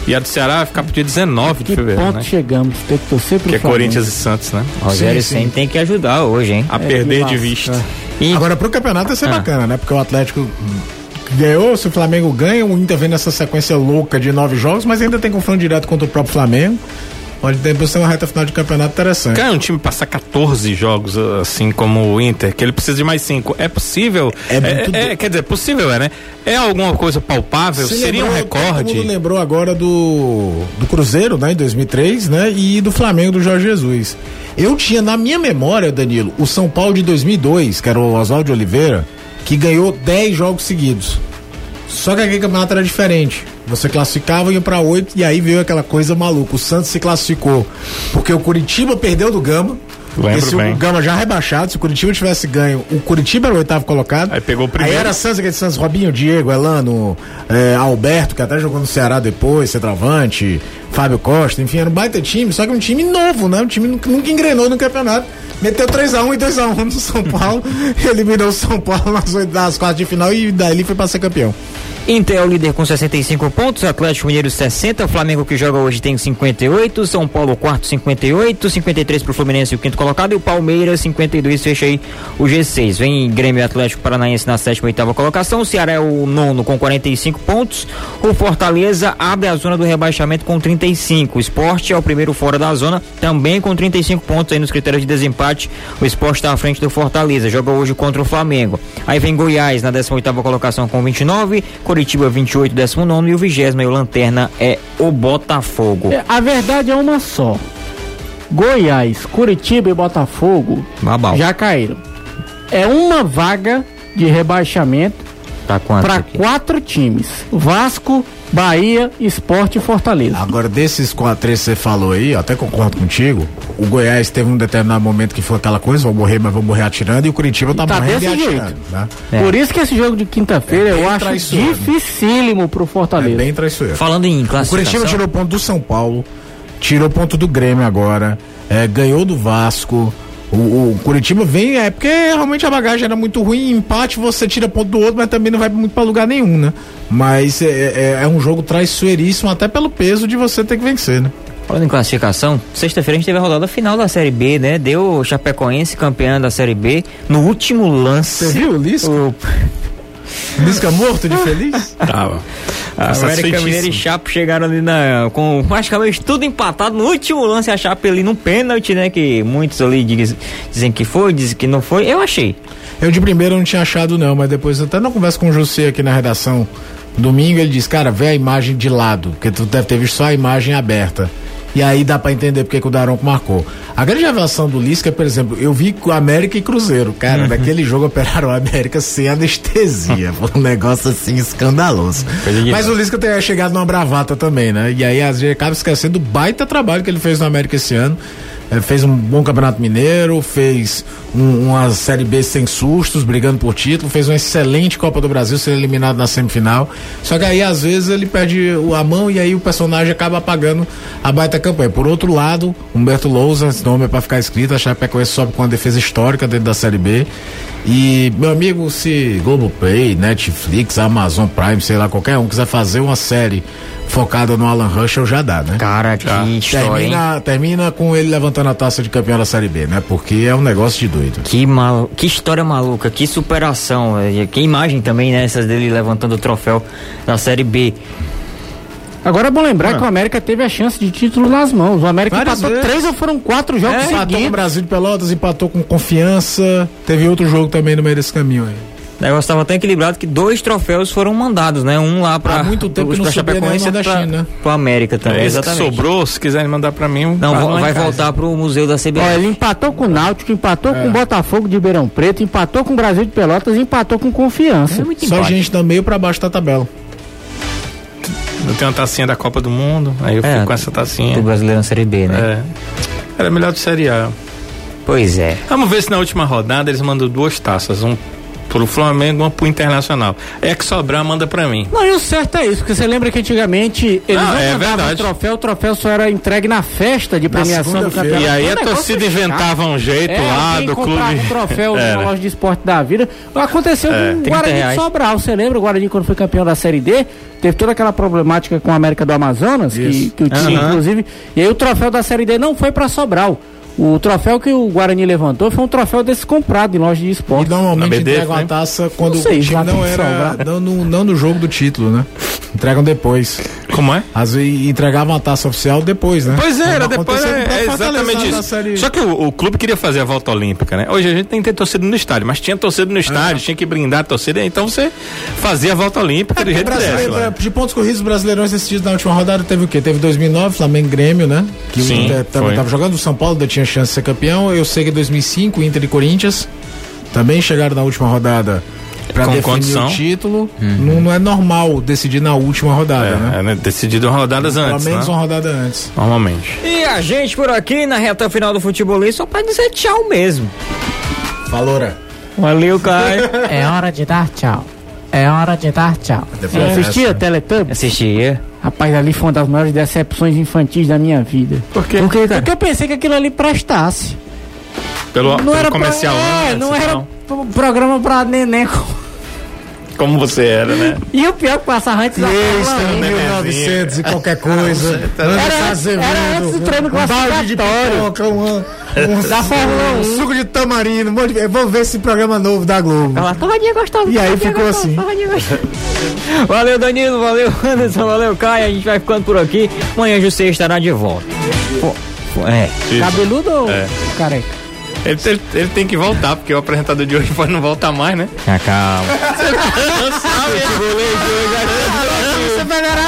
Speaker 4: E a do Ceará vai ficar pro dia 19 de
Speaker 3: Que
Speaker 4: fevereiro,
Speaker 3: ponto
Speaker 4: né?
Speaker 3: chegamos? Tem que torcer pro
Speaker 4: Que é
Speaker 3: Flamengo.
Speaker 4: Corinthians e Santos, né?
Speaker 1: Rogério
Speaker 5: sim.
Speaker 1: Senna tem que ajudar hoje, hein?
Speaker 4: A
Speaker 3: É,
Speaker 4: perder de vista.
Speaker 1: E
Speaker 5: Agora pro campeonato ia ser
Speaker 1: Ah.
Speaker 5: bacana, né? Porque o Atlético ganhou, se o Flamengo ganha, o Inter vem nessa sequência louca de nove jogos, mas ainda tem confronto direto contra o próprio Flamengo. Pode ter uma reta final de campeonato interessante.
Speaker 4: Cara, um time passar 14 jogos assim como o Inter, que ele precisa de mais 5. É possível?
Speaker 5: É
Speaker 4: é,
Speaker 5: do-
Speaker 4: quer dizer, possível é, né? É alguma coisa palpável?
Speaker 5: Se
Speaker 4: Seria um
Speaker 5: lembrou- Todo
Speaker 4: recorde?
Speaker 5: mundo lembrou agora do, do Cruzeiro, né, em 2003, né, e do Flamengo do Jorge Jesus. Eu tinha na minha memória, Danilo, o São Paulo de 2002, que era o Oswaldo Oliveira, que ganhou 10 jogos seguidos. Só que aquele campeonato era diferente. Você classificava e ia pra 8 e aí veio aquela coisa maluca. O Santos se classificou porque o Curitiba perdeu do Gama.
Speaker 4: Lembro
Speaker 5: Esse
Speaker 4: bem.
Speaker 5: o Gama já rebaixado, se o Curitiba tivesse ganho, o Curitiba era o oitavo colocado.
Speaker 4: Aí pegou o primeiro.
Speaker 5: Aí era Santos, aquele Santos, Robinho, Diego, Elano, é, Alberto, que até jogou no Ceará depois, centroavante, Fábio Costa, enfim, era um baita time, só que um time novo, né? Um time nunca, nunca engrenou no campeonato. Meteu 3x1 e 2x1 no São Paulo, [laughs] eliminou o São Paulo nas, oito- nas quartas de final e dali foi pra ser campeão.
Speaker 1: Inter é o líder com 65 pontos, Atlético Mineiro 60, Flamengo que joga hoje tem 58, São Paulo quarto 58, 53 pro Fluminense o quinto colocado e o Palmeiras 52 fecha aí o G6. Vem Grêmio Atlético Paranaense na sétima e oitava colocação, o Ceará é o nono com 45 pontos, o Fortaleza abre a zona do rebaixamento com 35, o Esporte é o primeiro fora da zona também com 35 pontos aí nos critérios de desempate, o Esporte está à frente do Fortaleza, joga hoje contra o Flamengo. Aí vem Goiás na 18 oitava colocação com 29, Curitiba 28, 19 e o vigésimo e o Lanterna é o Botafogo.
Speaker 3: É, A verdade é uma só. Goiás, Curitiba e Botafogo
Speaker 1: Babau.
Speaker 3: já caíram. É uma vaga de rebaixamento
Speaker 1: Tá
Speaker 3: para quatro times: Vasco, Bahia, Esporte e Fortaleza.
Speaker 5: Agora, desses quatro que você falou aí, eu até concordo contigo. O Goiás teve um determinado momento que foi aquela coisa: vou morrer, mas vou morrer atirando. E o Curitiba tá,
Speaker 3: Tá
Speaker 5: morrendo e atirando.
Speaker 3: jeito.
Speaker 5: Né?
Speaker 1: É.
Speaker 3: Por isso que esse jogo de quinta-feira
Speaker 5: É
Speaker 3: eu acho dificílimo pro
Speaker 5: É
Speaker 3: Fortaleza.
Speaker 5: bem traiçoeiro.
Speaker 1: Falando em
Speaker 5: O Curitiba
Speaker 1: classificação,
Speaker 5: tirou ponto do São Paulo, tirou ponto do Grêmio agora, é, ganhou do Vasco. O, o Curitiba vem, é porque realmente a bagagem era muito ruim. Empate você tira ponto do outro, mas também não vai muito pra lugar nenhum, né? Mas é, é- é um jogo traiçoeiríssimo, até pelo peso de você ter que vencer, né?
Speaker 1: falando em classificação, sexta-feira a gente teve a rodada final da Série B, né? Deu o Chapecoense campeão da Série B no último lance.
Speaker 5: Você viu o Lisca?
Speaker 1: O
Speaker 5: Lisca morto de feliz?
Speaker 4: Tava.
Speaker 1: a América Mineiro e Chape chegaram ali na, com praticamente tudo empatado. No último lance, a Chape ali num pênalti, né? Que muitos ali diz- dizem que foi, dizem que não foi. Eu achei.
Speaker 5: Eu de primeiro não tinha achado não, mas depois até na conversa com o José aqui na redação, domingo, ele disse, cara, vê a imagem de lado, porque tu deve ter visto só a imagem aberta. E aí dá pra entender porque que o Daronco marcou. A grande revelação do Lisca, por exemplo, eu vi com América e Cruzeiro. Cara, naquele jogo operaram a América sem anestesia. [laughs] Foi um negócio assim escandaloso. Mas o Lisca tem chegado numa bravata também, né? E aí às vezes acaba esquecendo do baita trabalho que ele fez no América esse ano. É, fez um bom campeonato mineiro, fez um- uma Série B sem sustos, brigando por título, fez uma excelente Copa do Brasil, sendo eliminado na semifinal. Só que aí, às vezes, ele perde a mão e aí o personagem acaba apagando a baita campanha. Por outro lado, Humberto Lousa, esse nome é pra ficar escrito, a Chapecoense sobe com uma defesa histórica dentro da Série B. E, meu amigo, se Globoplay, Netflix, Amazon Prime, sei lá, qualquer um quiser fazer uma série focada no Alan Russell, já dá, né?
Speaker 1: Cara, que história, hein?
Speaker 5: Termina, termina com ele levantando a taça de campeão da Série B, né? Porque é um negócio de doido.
Speaker 1: Que, mal, que história maluca, que superação. eh, Que imagem também, né? Essas dele levantando o troféu da Série B.
Speaker 3: Agora é bom lembrar que o América teve a chance de título nas mãos. O América
Speaker 5: Várias
Speaker 3: empatou
Speaker 5: vezes.
Speaker 3: três ou foram quatro jogos
Speaker 5: Empatou com o
Speaker 3: seguidos.
Speaker 5: Brasil de Pelotas, empatou com confiança. Teve outro jogo também no meio desse caminho aí.
Speaker 1: O negócio estava tão equilibrado que dois troféus foram mandados, né? Um lá pra.
Speaker 5: Há muito tempo
Speaker 1: os
Speaker 5: que não
Speaker 1: Chapecoense outro pra,
Speaker 5: né?
Speaker 1: pro América também.
Speaker 4: É que
Speaker 1: exatamente.
Speaker 4: sobrou, se quiserem mandar pra mim.
Speaker 1: Não,
Speaker 4: lá em
Speaker 1: vai
Speaker 4: casa.
Speaker 1: voltar pro museu da CBF.
Speaker 3: Ó, ele empatou com o Náutico, empatou com o Botafogo de Ribeirão Preto, empatou com o Brasil de Pelotas empatou com Confiança.
Speaker 1: É muito
Speaker 5: Só
Speaker 1: empate.
Speaker 5: gente da meio pra baixo da tabela.
Speaker 4: Eu tenho uma tacinha da Copa do Mundo, aí eu
Speaker 1: É,
Speaker 4: fico com essa tacinha.
Speaker 1: do brasileiro na Série B, né?
Speaker 4: É. Era melhor de Série A.
Speaker 1: Pois é.
Speaker 4: Vamos ver se na última rodada eles mandam duas taças, um pro Flamengo, uma pro Internacional. É que sobrar, manda pra mim.
Speaker 3: Não, e o certo é isso, porque você lembra que antigamente eles
Speaker 4: Não,
Speaker 3: não,
Speaker 4: é
Speaker 3: mandavam o troféu, o troféu só era entregue na festa de premiação do campeonato.
Speaker 4: E aí
Speaker 3: Um
Speaker 4: a torcida inventava um jeito
Speaker 3: É,
Speaker 4: lá do clube.
Speaker 3: um troféu [laughs]
Speaker 4: Era.
Speaker 3: na loja de esporte da vida. Aconteceu
Speaker 4: É.
Speaker 3: com o
Speaker 1: 30
Speaker 3: Guarani
Speaker 1: reais.
Speaker 3: de Sobral. Você lembra o Guarani quando foi campeão da Série D? Teve toda aquela problemática com a América do Amazonas, que,
Speaker 5: Isso.
Speaker 3: que o time,
Speaker 4: Aham.
Speaker 3: inclusive. E aí o troféu da Série D não foi pra Sobral. O troféu que o Guarani levantou foi um troféu desse comprado em loja de
Speaker 5: E
Speaker 3: esporte.
Speaker 5: normalmente
Speaker 4: Na BD,
Speaker 5: entregam a
Speaker 4: né?
Speaker 5: taça quando
Speaker 3: Não sei,
Speaker 5: o time não era. Não no, não no jogo do título, né? Entregam depois.
Speaker 4: Como é?
Speaker 5: Às vezes entregavam a taça oficial depois, né?
Speaker 4: Pois é, era depois,
Speaker 5: aconteceu
Speaker 4: é, é exatamente isso.
Speaker 5: série-
Speaker 4: Só que o, o clube queria fazer a volta olímpica, né? Hoje a gente tem que ter torcida no estádio, mas tinha torcida no estádio, tinha que brindar a torcida, então você fazia a volta olímpica do jeito lá.
Speaker 5: é, de pontos corridos brasileirões dias na última rodada teve o quê? Teve 2009, Flamengo Grêmio, né? Que
Speaker 4: Sim,
Speaker 5: o Inter também
Speaker 4: foi.
Speaker 5: tava jogando, o São Paulo ainda tinha chance de ser campeão. Eu sei que 2005, Inter e Corinthians também chegaram na última rodada pra
Speaker 4: Com
Speaker 5: definir
Speaker 4: condição.
Speaker 5: o título. Não, não é normal decidir na última rodada, né?
Speaker 4: É, é, né? decidido rodadas
Speaker 5: Pelo
Speaker 4: antes,
Speaker 5: menos
Speaker 4: né?
Speaker 5: uma rodada antes.
Speaker 4: Normalmente.
Speaker 1: E a gente por aqui na reta final do futebolês só pra dizer tchau mesmo.
Speaker 5: Faloura.
Speaker 1: Valeu, Caio. [laughs]
Speaker 3: É hora de dar tchau. É hora de dar tchau. Você
Speaker 5: Depois
Speaker 3: assistia
Speaker 5: dessa.
Speaker 3: Teletubbies?
Speaker 1: Assistia.
Speaker 3: Rapaz, ali foi uma das maiores decepções infantis da minha vida.
Speaker 4: Por quê?
Speaker 1: Por quê, cara?
Speaker 3: Porque eu pensei que aquilo ali prestasse.
Speaker 4: Pelo,
Speaker 3: Não
Speaker 4: pelo
Speaker 3: era
Speaker 4: comercial
Speaker 3: pra, é,
Speaker 4: antes,
Speaker 3: não era pro- programa pra neném.
Speaker 4: Como você era, né?
Speaker 3: E o pior que passava antes da 1.
Speaker 4: né?
Speaker 5: 1900 e qualquer coisa.
Speaker 3: Era antes- era antes do treino
Speaker 5: um balde de
Speaker 3: classificatório.
Speaker 5: pipoca, uma, um, [laughs]
Speaker 3: Da Fórmula
Speaker 5: um suco de tamarindo. um de- Vamos ver esse programa novo da Globo.
Speaker 3: Ela torradinha gostosa.
Speaker 5: E aí ficou
Speaker 3: gostosa,
Speaker 5: assim. [laughs]
Speaker 1: Valeu, Danilo. Valeu, Anderson. Valeu, Caio. A gente vai ficando por aqui. Amanhã José estará de volta. Pô, é.
Speaker 4: Isso.
Speaker 3: Cabeludo ou
Speaker 4: É.
Speaker 3: careca?
Speaker 4: Ele, ele- ele tem que voltar, porque o apresentador de hoje pode não voltar mais, né?
Speaker 1: Ah, calma.
Speaker 4: Não sabe, esse rolê de hoje.
Speaker 3: Você pegará